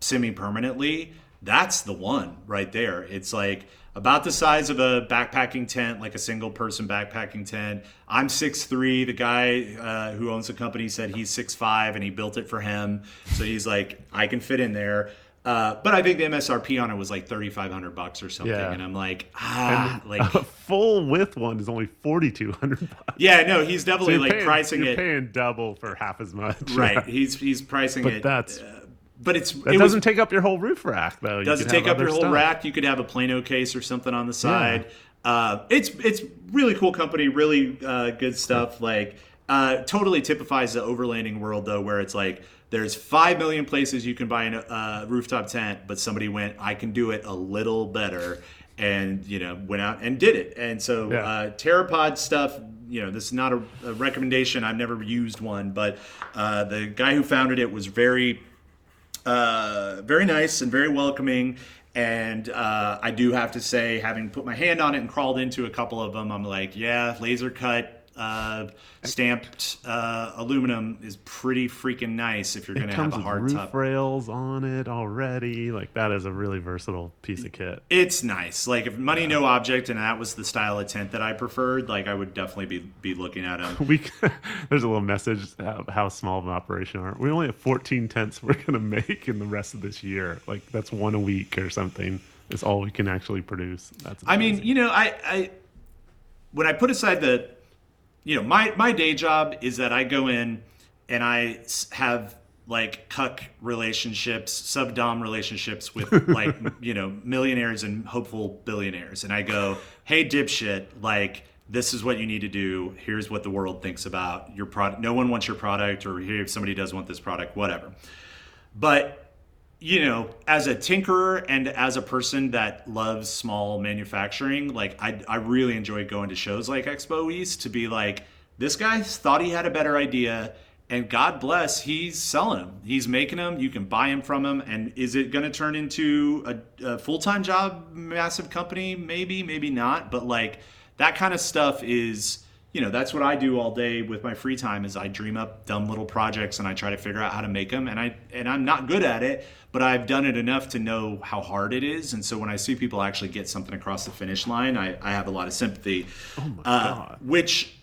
semi permanently, that's the one right there. It's like about the size of a backpacking tent, like a single person backpacking tent. I'm 6'3. The guy uh, who owns the company said he's 6'5 and he built it for him. So he's like, I can fit in there. Uh, but I think the MSRP on it was like thirty five hundred bucks or something, Yeah. and I'm like, ah, like, a full width one is only forty two hundred bucks. yeah, no, he's So definitely you're like paying, pricing you're it paying double for half as much. right. He's he's pricing But it, that's- uh, but it's That it doesn't was, take up your whole roof rack though. You doesn't take up your whole stuff. rack. You could have a Plano case or something on the side. Uh, it's it's really cool company, really uh, good stuff. Like uh, totally typifies the overlanding world though, where it's like there's five million places you can buy a uh, rooftop tent, but somebody went, I can do it a little better, and you know went out and did it. And so Yeah. uh, Terrapod stuff. You know, this is not a, a recommendation. I've never used one, but uh, the guy who founded it was very uh, very nice and very welcoming. And uh, I do have to say, having put my hand on it and crawled into a couple of them, I'm like, yeah, laser cut, uh, stamped uh, aluminum is pretty freaking nice if you're going to have a hard roof top. rails on it already. Like that is a really versatile piece of kit. It's nice. Like if money no object, and that was the style of tent that I preferred, like I would definitely be be looking at them. We there's a little message of how small of an operation are. We only have 14 tents we're gonna make in the rest of this year. Like that's one a week or something. Is all we can actually produce. That's I mean, you know, I, I when I put aside the, you know, my my day job is that I go in and I have like cuck relationships, sub dom relationships with like you know millionaires and hopeful billionaires, and I go, hey dipshit, like this is what you need to do. Here's what the world thinks about your product. No one wants your product, or here if somebody does want this product, whatever. But you know, as a tinkerer and as a person that loves small manufacturing, like I, I really enjoy going to shows like Expo East to be like, this guy thought he had a better idea, and God bless, he's selling them. He's making them. You can buy them from him. And is it going to turn into a, a full time job, massive company? Maybe, maybe not. But like that kind of stuff is you know that's what i do all day with my free time is i dream up dumb little projects and i try to figure out how to make them and i and i'm not good at it but i've done it enough to know how hard it is and so when i see people actually get something across the finish line i, I have a lot of sympathy oh my uh, God. which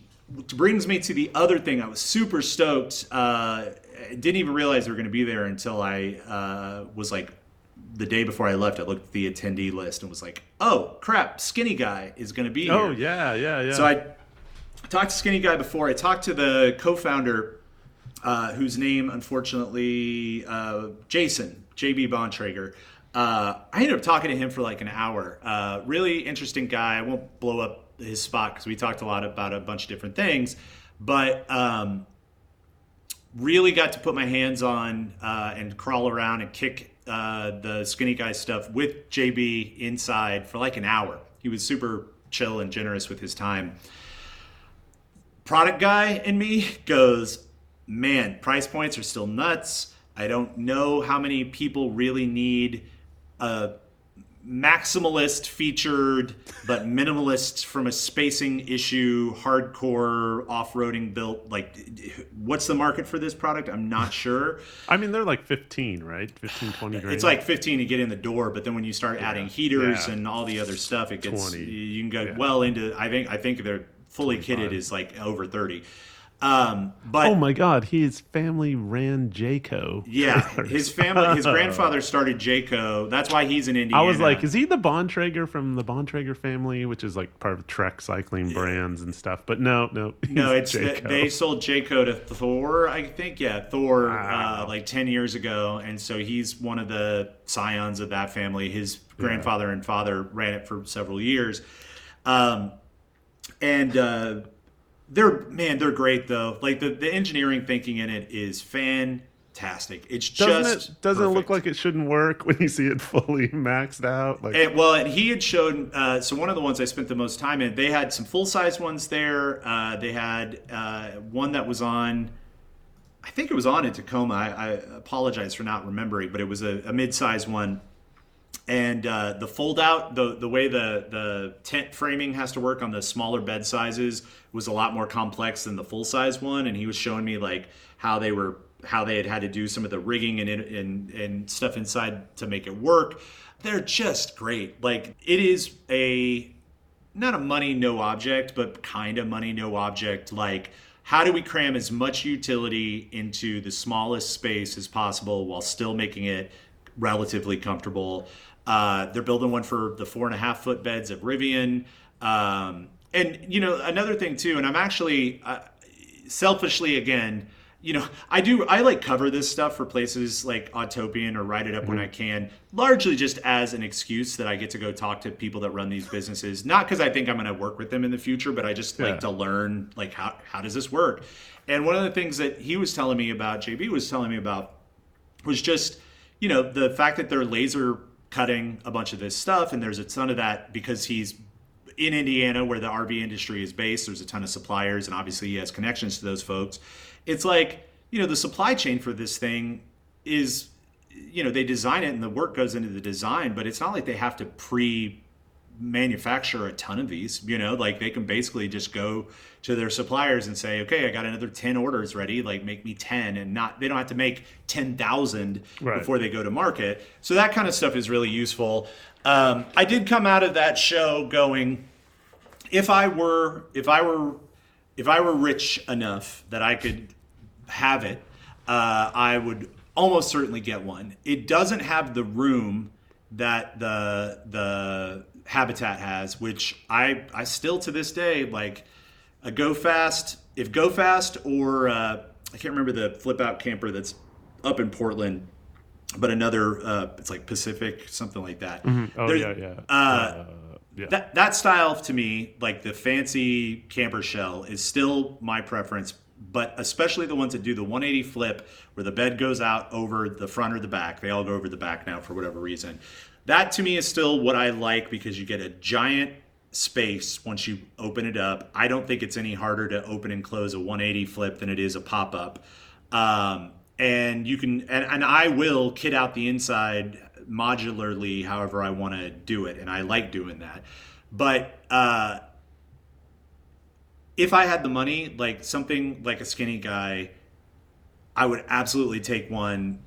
brings me to the other thing i was super stoked uh, didn't even realize they were going to be there until i uh, was like the day before I left, I looked at the attendee list and was like, "Oh crap, Skinny Guy is going to be here." oh yeah, yeah, yeah. So I talked to Skinny Guy before. I talked to the co-founder, uh, whose name unfortunately uh, Jason JB Bontrager. Uh, I ended up talking to him for like an hour. Uh, really interesting guy. I won't blow up his spot because we talked a lot about a bunch of different things, but um, really got to put my hands on uh, and crawl around and kick uh, the skinny guy stuff with JB inside for like an hour. He was super chill and generous with his time. Product guy in me goes, man, price points are still nuts. I don't know how many people really need a maximalist featured but minimalist from a spacing issue hardcore off-roading built like what's the market for this product i'm not sure I mean they're like 15, right? 15, 20 grand. it's like 15 to get in the door but then when you start adding heaters Yeah. and all the other stuff it gets 20. you can go Yeah. well into i think i think they're fully kitted is like over 30 um but Oh my God, his family ran Jayco. yeah his family his grandfather started jayco that's why he's in indiana I was like, is he the Bontrager from the Bontrager family, which is like part of Trek cycling brands and stuff? But no, no, No, it's Jayco. they sold Jayco to Thor, I think. Yeah, Thor, Wow. uh, like ten years ago, and so he's one of the scions of that family. His grandfather and father ran it for several years, um, and uh, they're man, they're great though. Like the the engineering thinking in it is fantastic. It's doesn't just it doesn't it look like it shouldn't work when you see it fully maxed out? Like And, well, and he had shown. Uh, so one of the ones I spent the most time in, they had some full size ones there. Uh, they had uh, one that was on. I think it was on in Tacoma. I, I apologize for not remembering, but it was a, a mid size one. And uh, the fold out, the the way the the tent framing has to work on the smaller bed sizes was a lot more complex than the full size one. And he was showing me like how they were how they had had to do some of the rigging and and and stuff inside to make it work. They're just great. Like it is a not a money no object, but kind of money no object. Like, how do we cram as much utility into the smallest space as possible while still making it relatively comfortable. Uh, they're building one for the four and a half foot beds at Rivian. Um, and you know another thing too, and I'm actually uh, selfishly again you know, I do I like cover this stuff for places like Autopian or write it up mm-hmm. when I can, largely just as an excuse that I get to go talk to people that run these businesses. Not because I think I'm going to work with them in the future, but I just yeah. like to learn like how how does this work. And one of the things that he was telling me about, JB was telling me about, was just you know the fact that they're laser cutting a bunch of this stuff, and there's a ton of that because he's in Indiana where the RV industry is based. There's a ton of suppliers, and obviously he has connections to those folks it's like you know the supply chain for this thing is you know they design it and the work goes into the design but it's not like they have to pre manufacture a ton of these you know like they can basically just go to their suppliers and say okay i got another 10 orders ready like make me 10 and not they don't have to make 10,000 right. before they go to market so that kind of stuff is really useful um, i did come out of that show going if i were if i were if I were rich enough that I could have it, uh, I would almost certainly get one. It doesn't have the room that the the habitat has, which I I still to this day like a Go Fast. If Go Fast or uh, I can't remember the flip out camper that's up in Portland, but another uh, it's like Pacific something like that. Mm-hmm. Oh There's, yeah, yeah. Uh, uh yeah. That that style to me, like the fancy camper shell, is still my preference. But especially the ones that do the 180 flip, where the bed goes out over the front or the back. They all go over the back now for whatever reason. That to me is still what I like because you get a giant space once you open it up. I don't think it's any harder to open and close a 180 flip than it is a pop up. Um, and you can, and, and I will kit out the inside modularly however I want to do it, and I like doing that. But uh, if I had the money, like something like a skinny guy, I would absolutely take one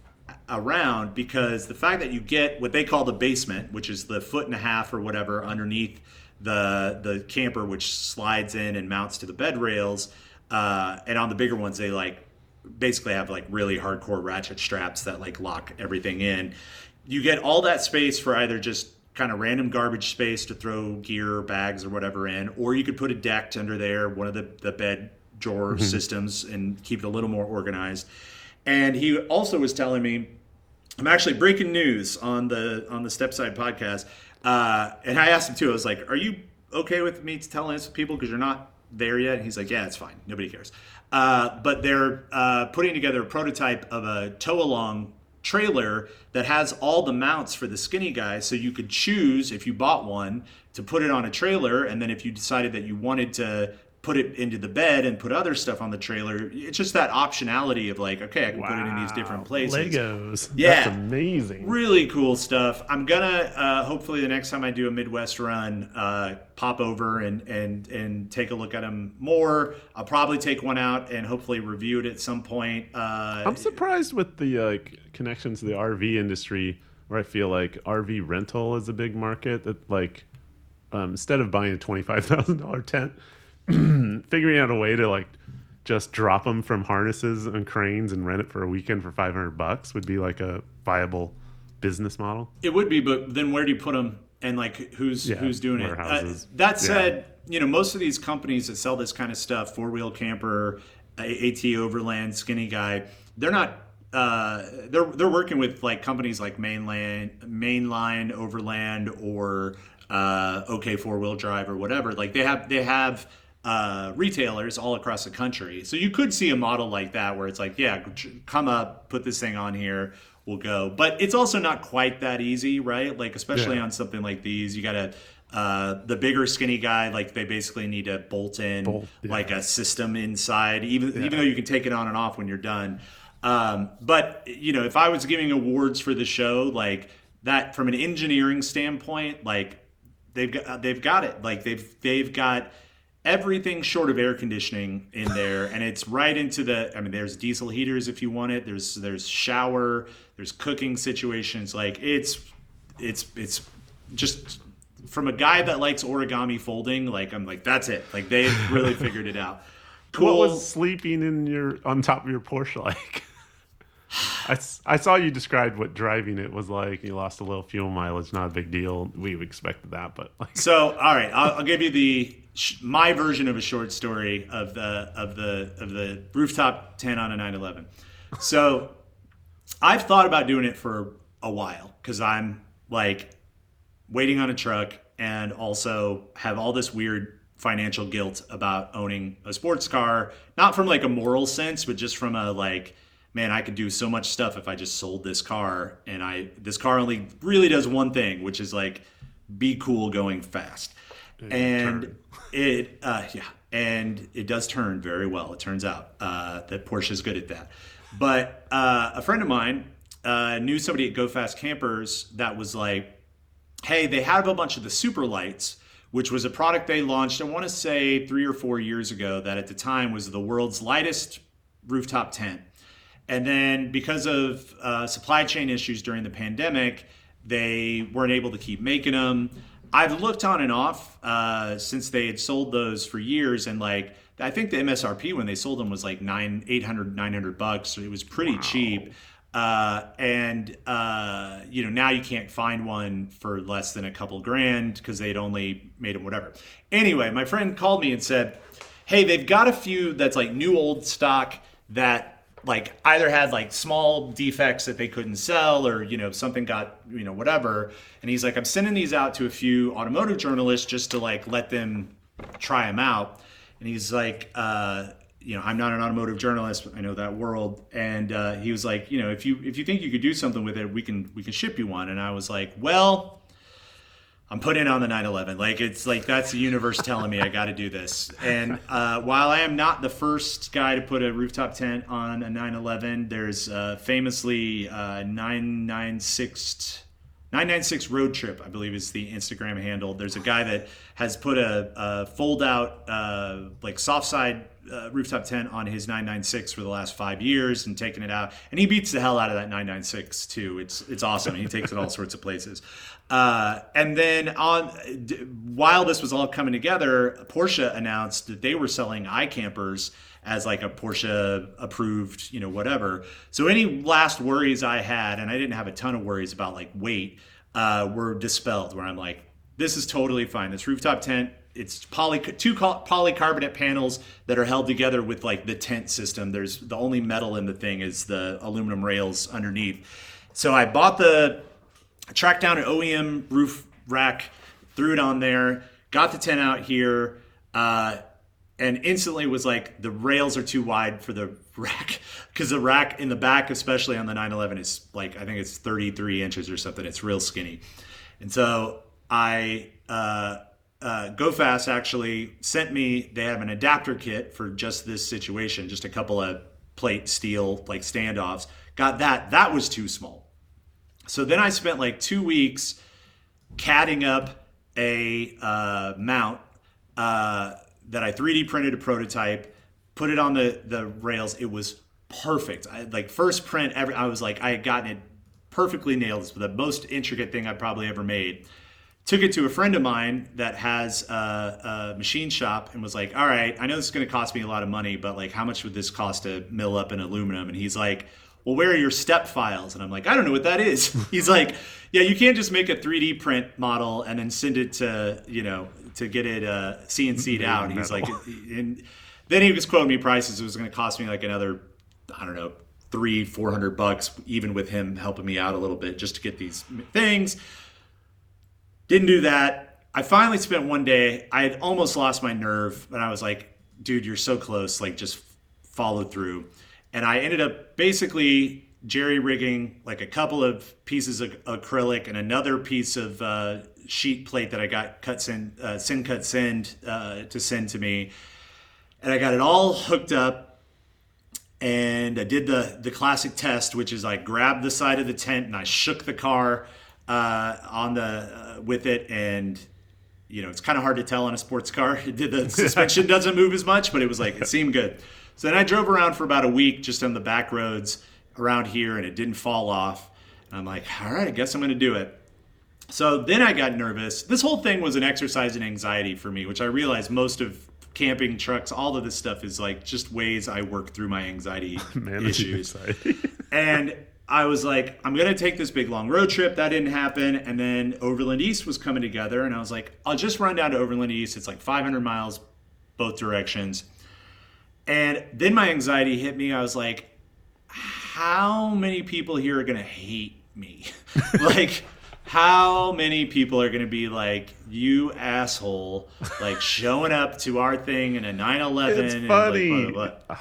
around because the fact that you get what they call the basement, which is the foot and a half or whatever underneath the the camper, which slides in and mounts to the bed rails, uh, and on the bigger ones they like basically have like really hardcore ratchet straps that like lock everything in you get all that space for either just kind of random garbage space to throw gear, bags, or whatever in, or you could put a deck under there, one of the, the bed drawer mm-hmm. systems, and keep it a little more organized. And he also was telling me, I'm actually breaking news on the on the Stepside podcast, uh, and I asked him too. I was like, "Are you okay with me telling this to people because you're not there yet?" And he's like, "Yeah, it's fine. Nobody cares." Uh, but they're uh, putting together a prototype of a tow along trailer that has all the mounts for the skinny guy so you could choose if you bought one to put it on a trailer and then if you decided that you wanted to put it into the bed and put other stuff on the trailer. It's just that optionality of like, okay, I can wow. put it in these different places. Legos. Yeah. That's amazing. Really cool stuff. I'm gonna uh, hopefully the next time I do a Midwest run, uh, pop over and and and take a look at them more. I'll probably take one out and hopefully review it at some point. Uh, I'm surprised with the uh, connections to the RV industry where I feel like RV rental is a big market that like um, instead of buying a twenty five thousand dollar tent figuring out a way to like just drop them from harnesses and cranes and rent it for a weekend for 500 bucks would be like a viable business model. It would be, but then where do you put them and like who's yeah, who's doing it? Uh, that said, yeah. you know, most of these companies that sell this kind of stuff, four wheel camper, AT Overland, Skinny Guy, they're not uh, they're they're working with like companies like Mainland, Mainline, Overland, or uh, OK Four Wheel Drive or whatever. Like they have they have uh, retailers all across the country. So you could see a model like that where it's like, yeah, come up, put this thing on here, we'll go. But it's also not quite that easy, right? Like especially yeah. on something like these, you got to uh, the bigger skinny guy, like they basically need to bolt in bolt, yeah. like a system inside, even yeah. even though you can take it on and off when you're done. Um, but you know, if I was giving awards for the show, like that from an engineering standpoint, like they've got they've got it. Like they've they've got everything short of air conditioning in there and it's right into the i mean there's diesel heaters if you want it there's there's shower there's cooking situations like it's it's it's just from a guy that likes origami folding like i'm like that's it like they really figured it out cool what was sleeping in your on top of your porsche like I, I saw you described what driving it was like. You lost a little fuel mileage, not a big deal. We expected that, but like, So, all right, I'll, I'll give you the sh- my version of a short story of the of the of the rooftop tent on a 911. So, I've thought about doing it for a while because I'm like waiting on a truck and also have all this weird financial guilt about owning a sports car, not from like a moral sense, but just from a like, man, I could do so much stuff if I just sold this car. And I, this car only really does one thing, which is like be cool going fast. And turn. it, uh, yeah, and it does turn very well. It turns out uh, that Porsche is good at that. But uh, a friend of mine uh, knew somebody at Go Fast Campers that was like, hey, they have a bunch of the super lights, which was a product they launched, I want to say three or four years ago, that at the time was the world's lightest rooftop tent. And then because of uh, supply chain issues during the pandemic, they weren't able to keep making them. I've looked on and off uh, since they had sold those for years, and like I think the MSRP when they sold them was like nine, 800, 900 bucks. So it was pretty cheap. Uh, and uh, you know now you can't find one for less than a couple grand because they'd only made them whatever. Anyway, my friend called me and said, "Hey, they've got a few that's like new old stock that like either had like small defects that they couldn't sell or you know something got you know whatever." And he's like, "I'm sending these out to a few automotive journalists just to like let them try them out." And he's like, uh, you know, I'm not an automotive journalist. I know that world. And uh, he was like, you know, if you if you think you could do something with it, we can we can ship you one. And I was like, well, I'm putting on the 911. Like it's like that's the universe telling me I got to do this. And uh, while I am not the first guy to put a rooftop tent on a 911, there's uh, famously uh, 996. 996 Road Trip, I believe, is the Instagram handle. There's a guy that has put a, a fold out, uh, like soft side uh, rooftop tent on his 996 for the last five years and taken it out. And he beats the hell out of that 996 too. It's it's awesome. He takes it all sorts of places. Uh, and then on while this was all coming together, Porsche announced that they were selling iCampers as like a Porsche approved, you know, whatever. So any last worries I had, and I didn't have a ton of worries about like weight, uh, were dispelled. Where I'm like, this is totally fine. This rooftop tent, it's poly two polycarbonate panels that are held together with like the tent system. There's the only metal in the thing is the aluminum rails underneath. So I bought the I tracked down an OEM roof rack, threw it on there, got the tent out here, uh, and instantly was like, the rails are too wide for the rack. Because the rack in the back, especially on the 911, is like, I think it's 33 inches or something. It's real skinny. And so I, uh, uh, GoFast actually sent me, they have an adapter kit for just this situation, just a couple of plate steel like standoffs. Got that. That was too small. So then I spent like two weeks CADing up a uh, mount uh, that I 3D printed a prototype, put it on the the rails. It was perfect. I, like first print ever. I was like, I had gotten it perfectly nailed. It's the most intricate thing I've probably ever made. Took it to a friend of mine that has a, a machine shop and was like, "All right, I know this is going to cost me a lot of money, but like, how much would this cost to mill up in aluminum?" And he's like, well, where are your step files? And I'm like, I don't know what that is. He's like, yeah, you can't just make a 3D print model and then send it to, you know, to get it uh, CNC'd out. He's like, and then he was quoting me prices. It was going to cost me like another, I don't know, three, 400 bucks, even with him helping me out a little bit just to get these things. Didn't do that. I finally spent one day, I had almost lost my nerve, but I was like, dude, you're so close. Like, just follow through and I ended up basically jerry rigging like a couple of pieces of acrylic and another piece of uh, sheet plate that I got cut send uh, SendCutSend uh, to send to me, and I got it all hooked up. And I did the the classic test, which is I grabbed the side of the tent and I shook the car uh, on the uh, with it, and you know it's kind of hard to tell on a sports car. the suspension doesn't move as much, but it was like it seemed good. So then I drove around for about a week just on the back roads around here and it didn't fall off. And I'm like, all right, I guess I'm going to do it. So then I got nervous. This whole thing was an exercise in anxiety for me, which I realized most of camping trucks, all of this stuff is like just ways I work through my anxiety issues. anxiety. and I was like, I'm gonna take this big long road trip. That didn't happen, and then Overland East was coming together, and I was like, I'll just run down to Overland East. It's like 500 miles, both directions. And then my anxiety hit me. I was like, how many people here are gonna hate me? like, how many people are gonna be like, you asshole, like showing up to our thing in a 911? It's and funny. Like, blah, blah,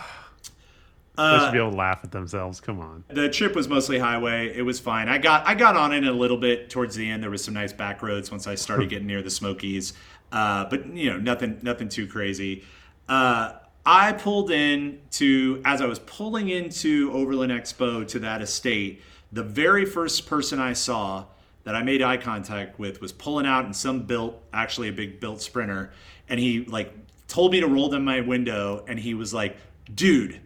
blah. They should be able to laugh at themselves. Come on. the trip was mostly highway. It was fine. I got I got on it a little bit towards the end. There was some nice back roads once I started getting near the Smokies, uh, but you know nothing nothing too crazy. Uh, I pulled in to as I was pulling into Overland Expo to that estate. The very first person I saw that I made eye contact with was pulling out in some built, actually a big built sprinter, and he like told me to roll down my window, and he was like, "Dude."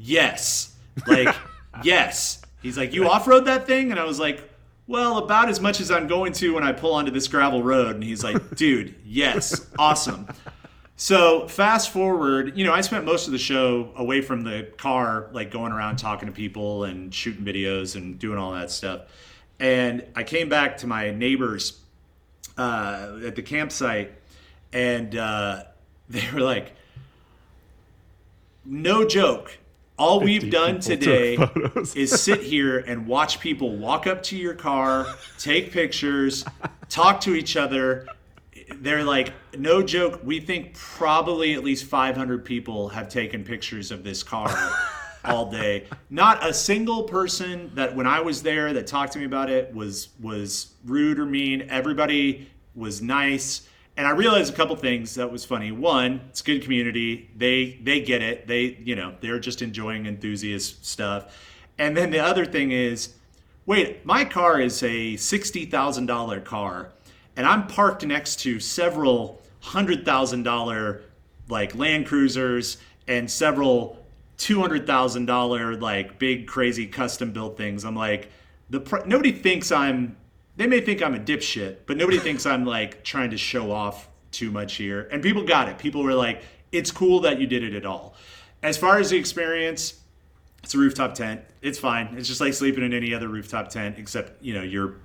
yes. Like yes. He's like you off-road that thing? And i was like well about as much as i'm going to when i pull onto this gravel road. And he's like dude yes. Awesome so fast forward you know i spent most of the show away from the car like going around talking to people and shooting videos and doing all that stuff and i came back to my neighbors uh, at the campsite and uh, they were like no joke all we've done today is sit here and watch people walk up to your car, take pictures, talk to each other. They're like, no joke, we think probably at least 500 people have taken pictures of this car all day. Not a single person that when I was there that talked to me about it was was rude or mean. Everybody was nice. And I realized a couple things that was funny. One, it's good community. They they get it. They you know they're just enjoying enthusiast stuff. And then the other thing is, wait, my car is a sixty thousand dollar car, and I'm parked next to several hundred thousand dollar like Land Cruisers and several two hundred thousand dollar like big crazy custom built things. I'm like the pr- nobody thinks I'm they may think I'm a dipshit, but nobody thinks I'm like trying to show off too much here. And people got it. People were like, it's cool that you did it at all. As far as the experience, it's a rooftop tent. It's fine. It's just like sleeping in any other rooftop tent, except, you know, you're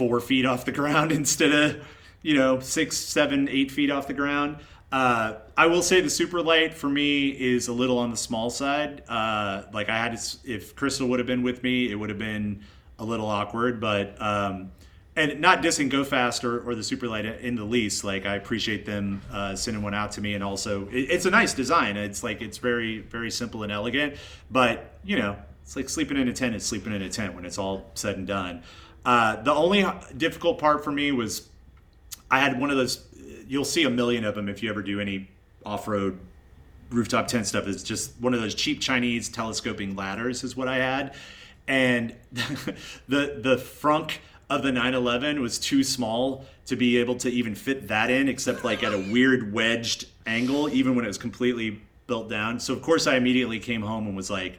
four feet off the ground instead of, you know, six, seven, eight feet off the ground. Uh, I will say the super light for me is a little on the small side. Uh, like I had to, if Crystal would have been with me, it would have been a little awkward, but um, and not dissing Go Fast or, or the Super Light in the least. Like I appreciate them uh, sending one out to me, and also it, it's a nice design. It's like it's very very simple and elegant, but you know it's like sleeping in a tent is sleeping in a tent when it's all said and done. Uh, the only difficult part for me was I had one of those. You'll see a million of them if you ever do any off road rooftop tent stuff. It's just one of those cheap Chinese telescoping ladders is what I had and the the frunk of the 911 was too small to be able to even fit that in except like at a weird wedged angle even when it was completely built down so of course i immediately came home and was like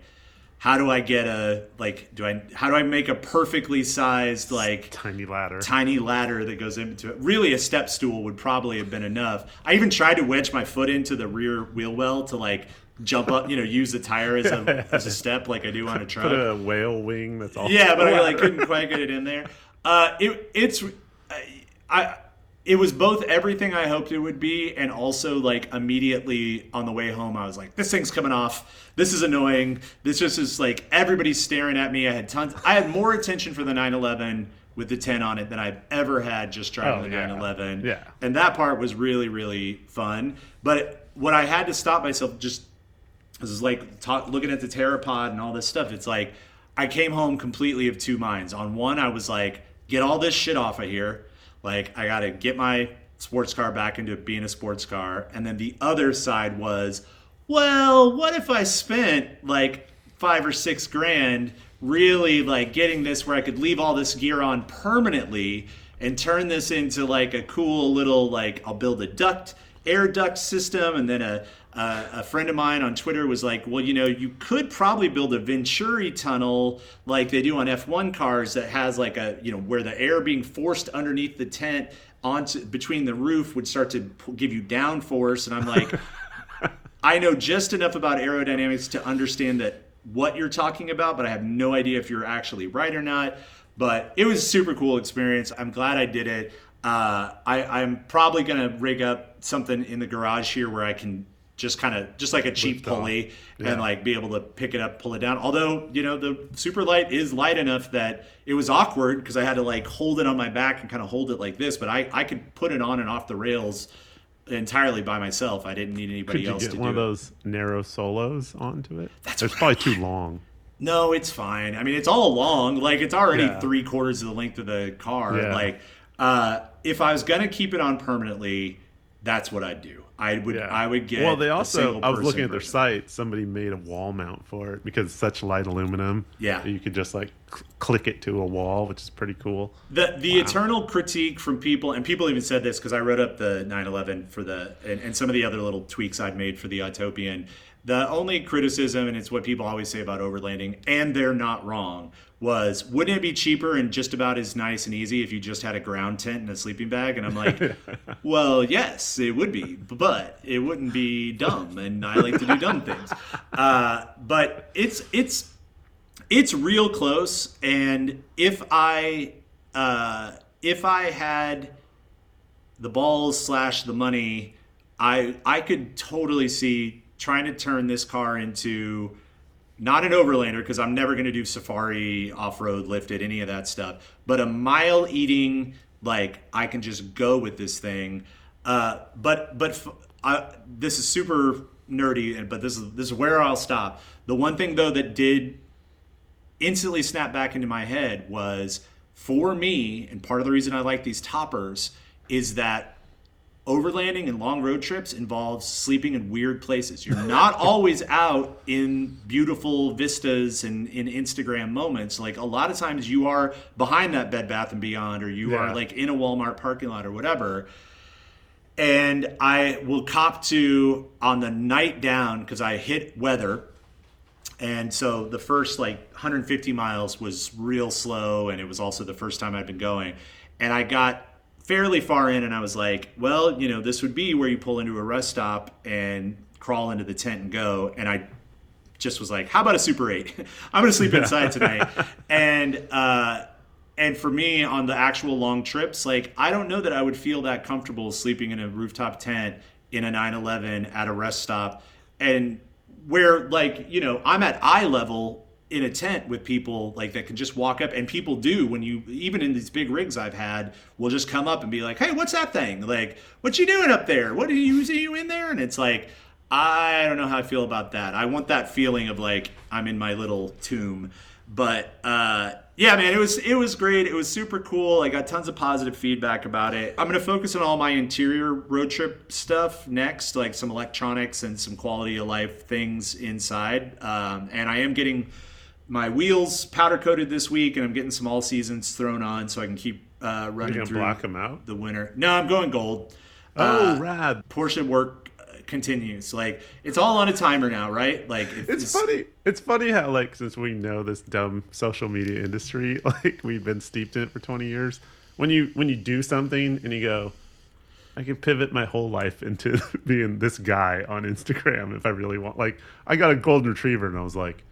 how do i get a like do i how do i make a perfectly sized like Tiny ladder. tiny ladder that goes into it. Really, a step stool would probably have been enough. I even tried to wedge my foot into the rear wheel well to like jump up, you know, use the tire as a as a step like I do on a truck. Put a whale wing that's all. Yeah, but I like couldn't quite get it in there. Uh, it it's I, I it was both everything I hoped it would be, and also like immediately on the way home, I was like, "This thing's coming off. This is annoying. This just is like everybody's staring at me." I had tons. I had more attention for the 911 with the 10 on it than I've ever had just driving Oh, the yeah. 911. Yeah. and that part was really really fun. But what I had to stop myself just this is like talk, looking at the Terrapod and all this stuff. It's like I came home completely of two minds. On one, I was like, get all this shit off of here. Like I got to get my sports car back into being a sports car. And then the other side was, well, what if I spent like five or six grand really like getting this where I could leave all this gear on permanently and turn this into like a cool little like I'll build a duct air duct system and then a uh, a friend of mine on Twitter was like, "Well, you know, you could probably build a Venturi tunnel like they do on F1 cars that has like a, you know, where the air being forced underneath the tent onto between the roof would start to give you downforce." And I'm like, I know just enough about aerodynamics to understand that what you're talking about, but I have no idea if you're actually right or not. But it was a super cool experience. I'm glad I did it. Uh, I, I'm probably gonna rig up something in the garage here where I can just kind of just like a cheap Lift pulley Yeah. and like be able to pick it up, pull it down. Although you know the super light is light enough that it was awkward because I had to like hold it on my back and kind of hold it like this, but I I could put it on and off the rails entirely by myself. I didn't need anybody Could you else get to one of do it. those narrow solos onto it? That's It's probably too long. No, it's fine. I mean, it's all long Like it's already Yeah. three quarters of the length of the car. Yeah. Like, uh, if I was gonna keep it on permanently, that's what I'd do. I would. Yeah. I would get. Well, they also. I was looking at their version. site. Somebody made a wall mount for it because it's such light aluminum. Yeah. You could just like cl- click it to a wall, which is pretty cool. The the eternal critique from people, and people even said this because I wrote up the 911 for the and, and some of the other little tweaks I'd made for the Autopian. The only criticism, and it's what people always say about overlanding, and they're not wrong, was wouldn't it be cheaper and just about as nice and easy if you just had a ground tent and a sleeping bag? And I'm like, well, yes, it would be, but it wouldn't be dumb, and I like to do dumb things. Uh, but it's it's it's real close and if i uh if i had the balls slash the money i i could totally see trying to turn this car into not an overlander because i'm never going to do safari off-road lifted any of that stuff but a mile eating like i can just go with this thing. Uh but but f- I, this is super nerdy but this is this is where i'll stop. The one thing though that did instantly snap back into my head was for me, and part of the reason I like these toppers is that overlanding and long road trips involves sleeping in weird places. You're not always out in beautiful vistas and in Instagram moments. Like a lot of times you are behind that Bed Bath and Beyond, or you Yeah. are like in a Walmart parking lot or whatever. And I will cop to on the night down because I hit weather and so the first like 150 miles was real slow, and it was also the first time I'd been going. And I got fairly far in, and I was like, well, you know, this would be where you pull into a rest stop and crawl into the tent and go. And I just was like, how about a Super 8? I'm going to sleep inside tonight. and, uh, and for me on the actual long trips, like I don't know that I would feel that comfortable sleeping in a rooftop tent in a 911 at a rest stop. And where like, you know, I'm at eye level in a tent with people like that can just walk up and people do when you even in these big rigs I've had will just come up and be like, "Hey, what's that thing? Like, what you doing up there? What are you see you in there?" And it's like, I don't know how I feel about that. I want that feeling of like I'm in my little tomb. But uh, yeah, man, it was it was great. It was super cool. I got tons of positive feedback about it. I'm gonna focus on all my interior road trip stuff next, like some electronics and some quality of life things inside. Um, and I am getting my wheels powder coated this week, and I'm getting some all seasons thrown on so I can keep uh, running through black them out. the winter. No, I'm going gold. Oh, Uh, rad! Porsche work uh, continues. Like it's all on a timer now, right? Like if It's funny. It's funny how like since we know this dumb social media industry, like we've been steeped in it for twenty years. When you when you do something and you go, I can pivot my whole life into being this guy on Instagram if I really want. Like I got a golden retriever and I was like,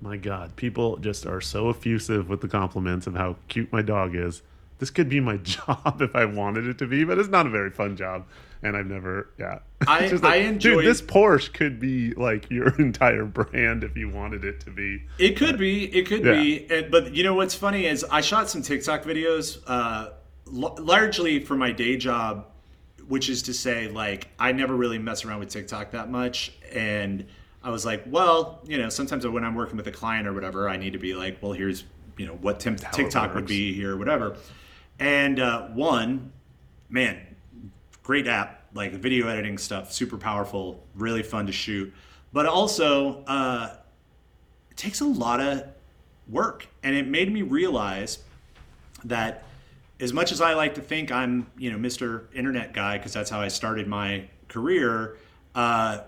my God, people just are so effusive with the compliments of how cute my dog is. This could be my job if I wanted it to be, but it's not a very fun job. And I've never, yeah. I- just I like, enjoy- Dude, this Porsche could be like your entire brand if you wanted it to be. It could be. It could Yeah. be. And, but you know what's funny is I shot some TikTok videos, uh, l- largely for my day job, which is to say, like, I never really mess around with TikTok that much. And I was like, well, you know, sometimes when I'm working with a client or whatever, I need to be like, well, here's, you know, what tim- TikTok would be here, whatever. And uh, one, man, great app like video editing stuff super powerful really fun to shoot. But also uh, it takes a lot of work. And it made me realize that as much as i like to think i'm you know mr internet guy because that's how i started my career uh,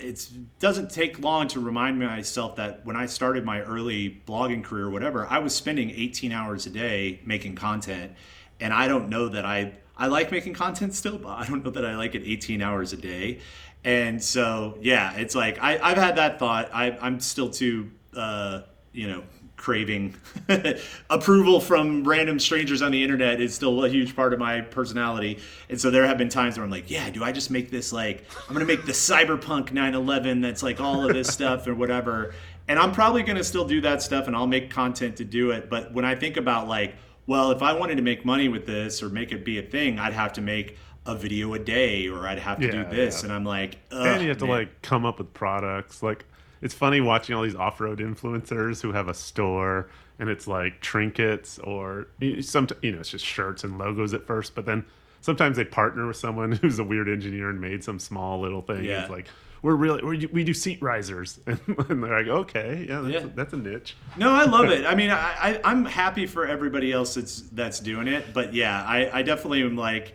it doesn't take long to remind myself that when I started my early blogging career or whatever, I was spending 18 hours a day making content. And I don't know that I I like making content still, but I don't know that I like it 18 hours a day. And so yeah, it's like I, I've had that thought. I, I'm still too uh, you know, craving approval from random strangers on the internet is still a huge part of my personality. And so there have been times where I'm like, yeah, do I just make this like I'm gonna make the cyberpunk 911 that's like all of this stuff or whatever. And I'm probably gonna still do that stuff and I'll make content to do it. But when I think about like, well, if I wanted to make money with this or make it be a thing, I'd have to make a video a day or I'd have to Yeah, do this. yeah. And I'm like, and you have to like come up with products like it's funny watching all these off-road influencers who have a store and it's like trinkets or some you know it's just shirts and logos at first but then sometimes they partner with someone who's a weird engineer and made some small little thing Yeah. it's like we're really we're, we do seat risers and, they're like okay yeah that's, Yeah. that's a niche No, I love it. I mean, I, I I'm happy for everybody else that's that's doing it, but yeah, I, I definitely am like,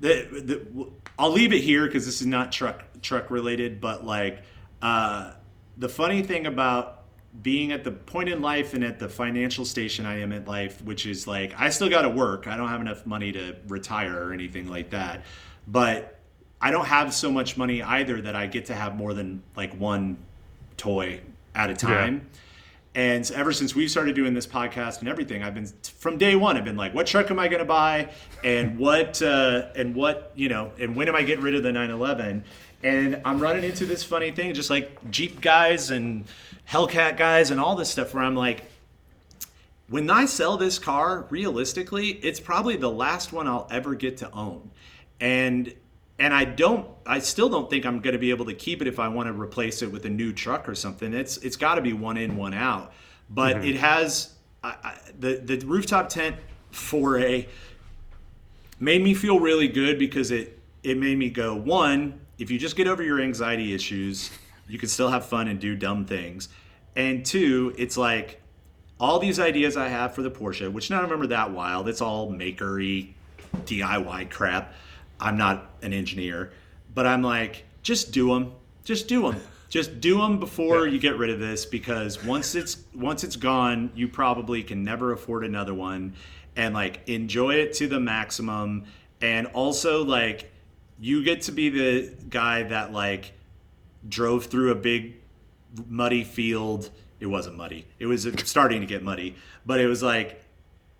the, the, I'll leave it here because this is not truck truck related, but like, uh, the funny thing about being at the point in life and at the financial station I am in life, which is like I still got to work. I don't have enough money to retire or anything like that, but I don't have so much money either that I get to have more than like one toy at a time. And ever since we started doing this podcast and everything, I've been from day one. I've been like, what truck am I going to buy, and what uh, and what you know, and when am I getting rid of the 911? And I'm running into this funny thing, just like Jeep guys and Hellcat guys and all this stuff, where I'm like, when I sell this car, realistically, it's probably the last one I'll ever get to own. And and I don't I still don't think I'm going to be able to keep it if I want to replace it with a new truck or something. It's it's got to be one in, one out. But mm-hmm. it has I, I, the the rooftop tent foray made me feel really good because it it made me go one if you just get over your anxiety issues you can still have fun and do dumb things and two it's like all these ideas i have for the porsche which of them are that wild it's all makery diy crap i'm not an engineer but i'm like just do them just do them just do them before you get rid of this because once it's once it's gone you probably can never afford another one. And like enjoy it to the maximum. And also like you get to be the guy that like drove through a big muddy field. It wasn't muddy. It was starting to get muddy. But it was like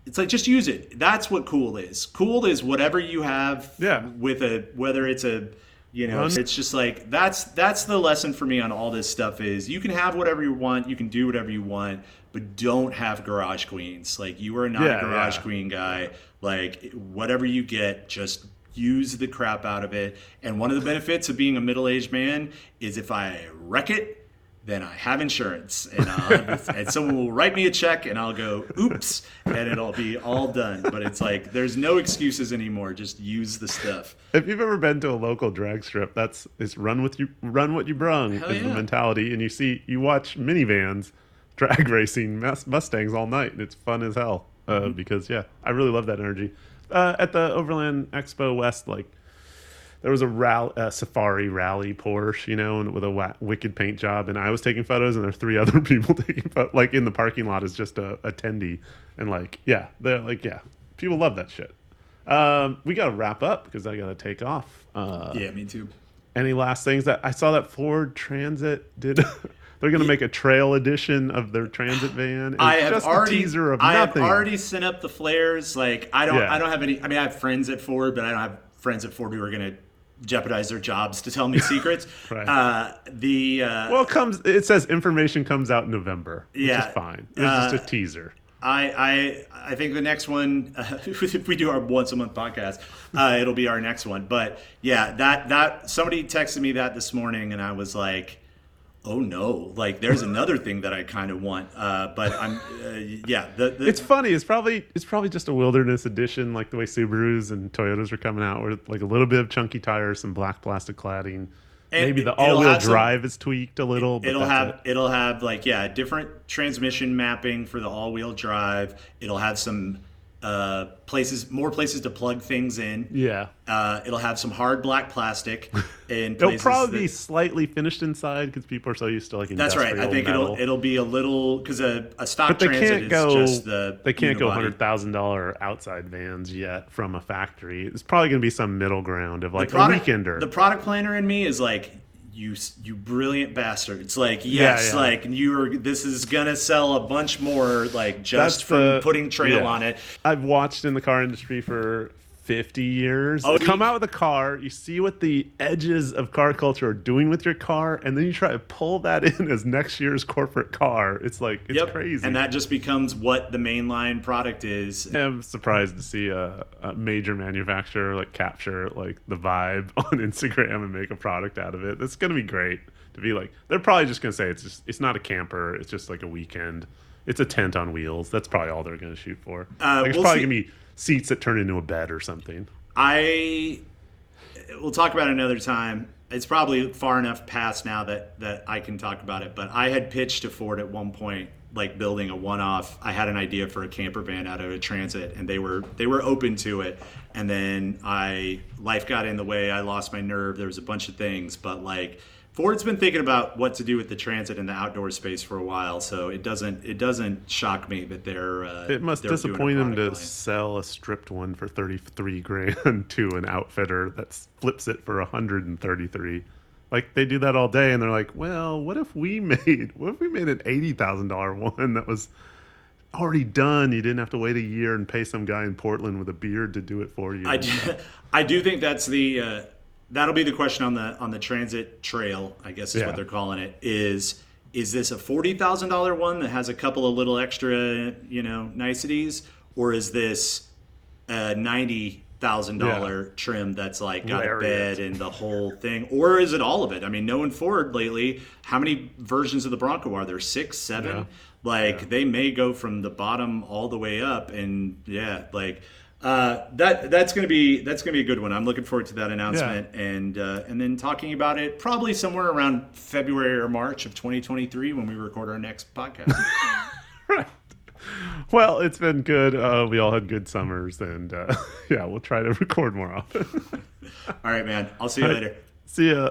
it's like just use it. That's what cool is. Cool is whatever you have Yeah. with a whether it's a you know it's just like that's that's the lesson for me on all this stuff is you can have whatever you want you can do whatever you want but don't have garage queens. Like you are not Yeah, a garage yeah. queen guy. Like whatever you get just use the crap out of it. And one of the benefits of being a middle-aged man is if i wreck it then I have insurance, and, I'll, and someone will write me a check, and I'll go, "Oops," and it'll be all done. But it's like there's no excuses anymore. Just use the stuff. If you've ever been to a local drag strip, that's it's run with you, run what you brung Hell is the mentality. And you see, you watch minivans drag racing Mus- Mustangs all night, and it's fun as hell. Uh, Mm-hmm. Because yeah, I really love that energy. Uh, at the Overland Expo West, like there was a rally, uh, safari rally Porsche, you know, and with a wa- wicked paint job, and I was taking photos, and there were three other people taking photos. Like in the parking lot is just a attendee, and like yeah, they're like yeah, people love that shit. Um, we got to wrap up because I got to take off. Uh, Yeah, me too. Any last things that I saw that Ford Transit did? they're going to make a trail edition of their Transit van. It's I have just already a teaser of I have already sent up the flares. Like I don't Yeah. I don't have any. I mean, I have friends at Ford, but I don't have friends at Ford who are gonna jeopardize their jobs to tell me secrets. Right. Uh, the uh, well, it comes. It says information comes out in November, which Yeah. is fine. It's just Uh, a teaser. I I I think the next one, uh, if we do our once a month podcast, uh, it'll be our next one. But yeah, that that somebody texted me that this morning, and I was like, oh no, like there's another thing that I kind of want. Uh, but I'm uh, yeah, the, the It's funny. It's probably it's probably just a wilderness edition, like the way Subarus and Toyotas are coming out, with like a little bit of chunky tires, some black plastic cladding. And Maybe the all-wheel have some- drive is tweaked a little. But it'll have it. it'll have like yeah different transmission mapping for the all-wheel drive it'll have some uh, places more places to plug things in yeah. uh, it'll have some hard black plastic in It'll probably be slightly finished inside because people are so used to like that's right i think metal. it'll it'll be a little because a, a stock but they transit can't is go. just the they can't go hundred thousand dollar outside vans yet from a factory. It's probably going to be some middle ground of like product, a weekender. The product planner in me is like, you you brilliant bastard. It's like yes, yeah. like you're this is gonna sell a bunch more like just That's from the- putting trail yeah. on it. I've watched in the car industry for 50 years. Oh, come out with a car, you see what the edges of car culture are doing with your car, and then you try to pull that in as next year's corporate car. It's like it's Yep. crazy. And that just becomes what the mainline product is. I'm surprised to see a, a major manufacturer like capture like the vibe on Instagram and make a product out of it. That's gonna be great to be like. They're probably just gonna say it's just it's not a camper. It's just like a weekend. It's a tent on wheels. That's probably all they're gonna shoot for. Uh, like, it's we'll probably gonna be seats that turn into a bed or something. I we'll talk about it another time. It's probably far enough past now that that I can talk about it. But I had pitched to Ford at one point, like building a one-off. I had an idea for a camper van out of a Transit, and they were they were open to it. And then I life got in the way. I lost my nerve. There was a bunch of things, but like. Ford's been thinking about what to do with the transit in the outdoor space for a while, so it doesn't it doesn't shock me that they're. Uh, It must they're disappoint them to line. sell a stripped one for thirty three grand to an outfitter that flips it for hundred and thirty three. Like they do that all day, and they're like, "Well, what if we made what if we made an eighty thousand dollar one that was already done? You didn't have to wait a year and pay some guy in Portland with a beard to do it for you." I do, I do think that's the uh, that'll be the question on the on the transit trail. I guess is Yeah. what they're calling it. Is is this a forty thousand dollar one that has a couple of little extra you know niceties, or is this a ninety thousand dollar trim that's like got a bed and the whole thing, or is it all of it? I mean, knowing Ford lately, how many versions of the Bronco are there? Six, seven. Yeah. Like they may go from the bottom all the way up, and yeah, like uh, that that's gonna be that's gonna be a good one. I'm looking forward to that announcement, and uh, and then talking about it probably somewhere around February or March of 2023 when we record our next podcast. right. Well, it's been good. Uh, we all had good summers, and uh, yeah, we'll try to record more often. all right, man. I'll see you later. See ya.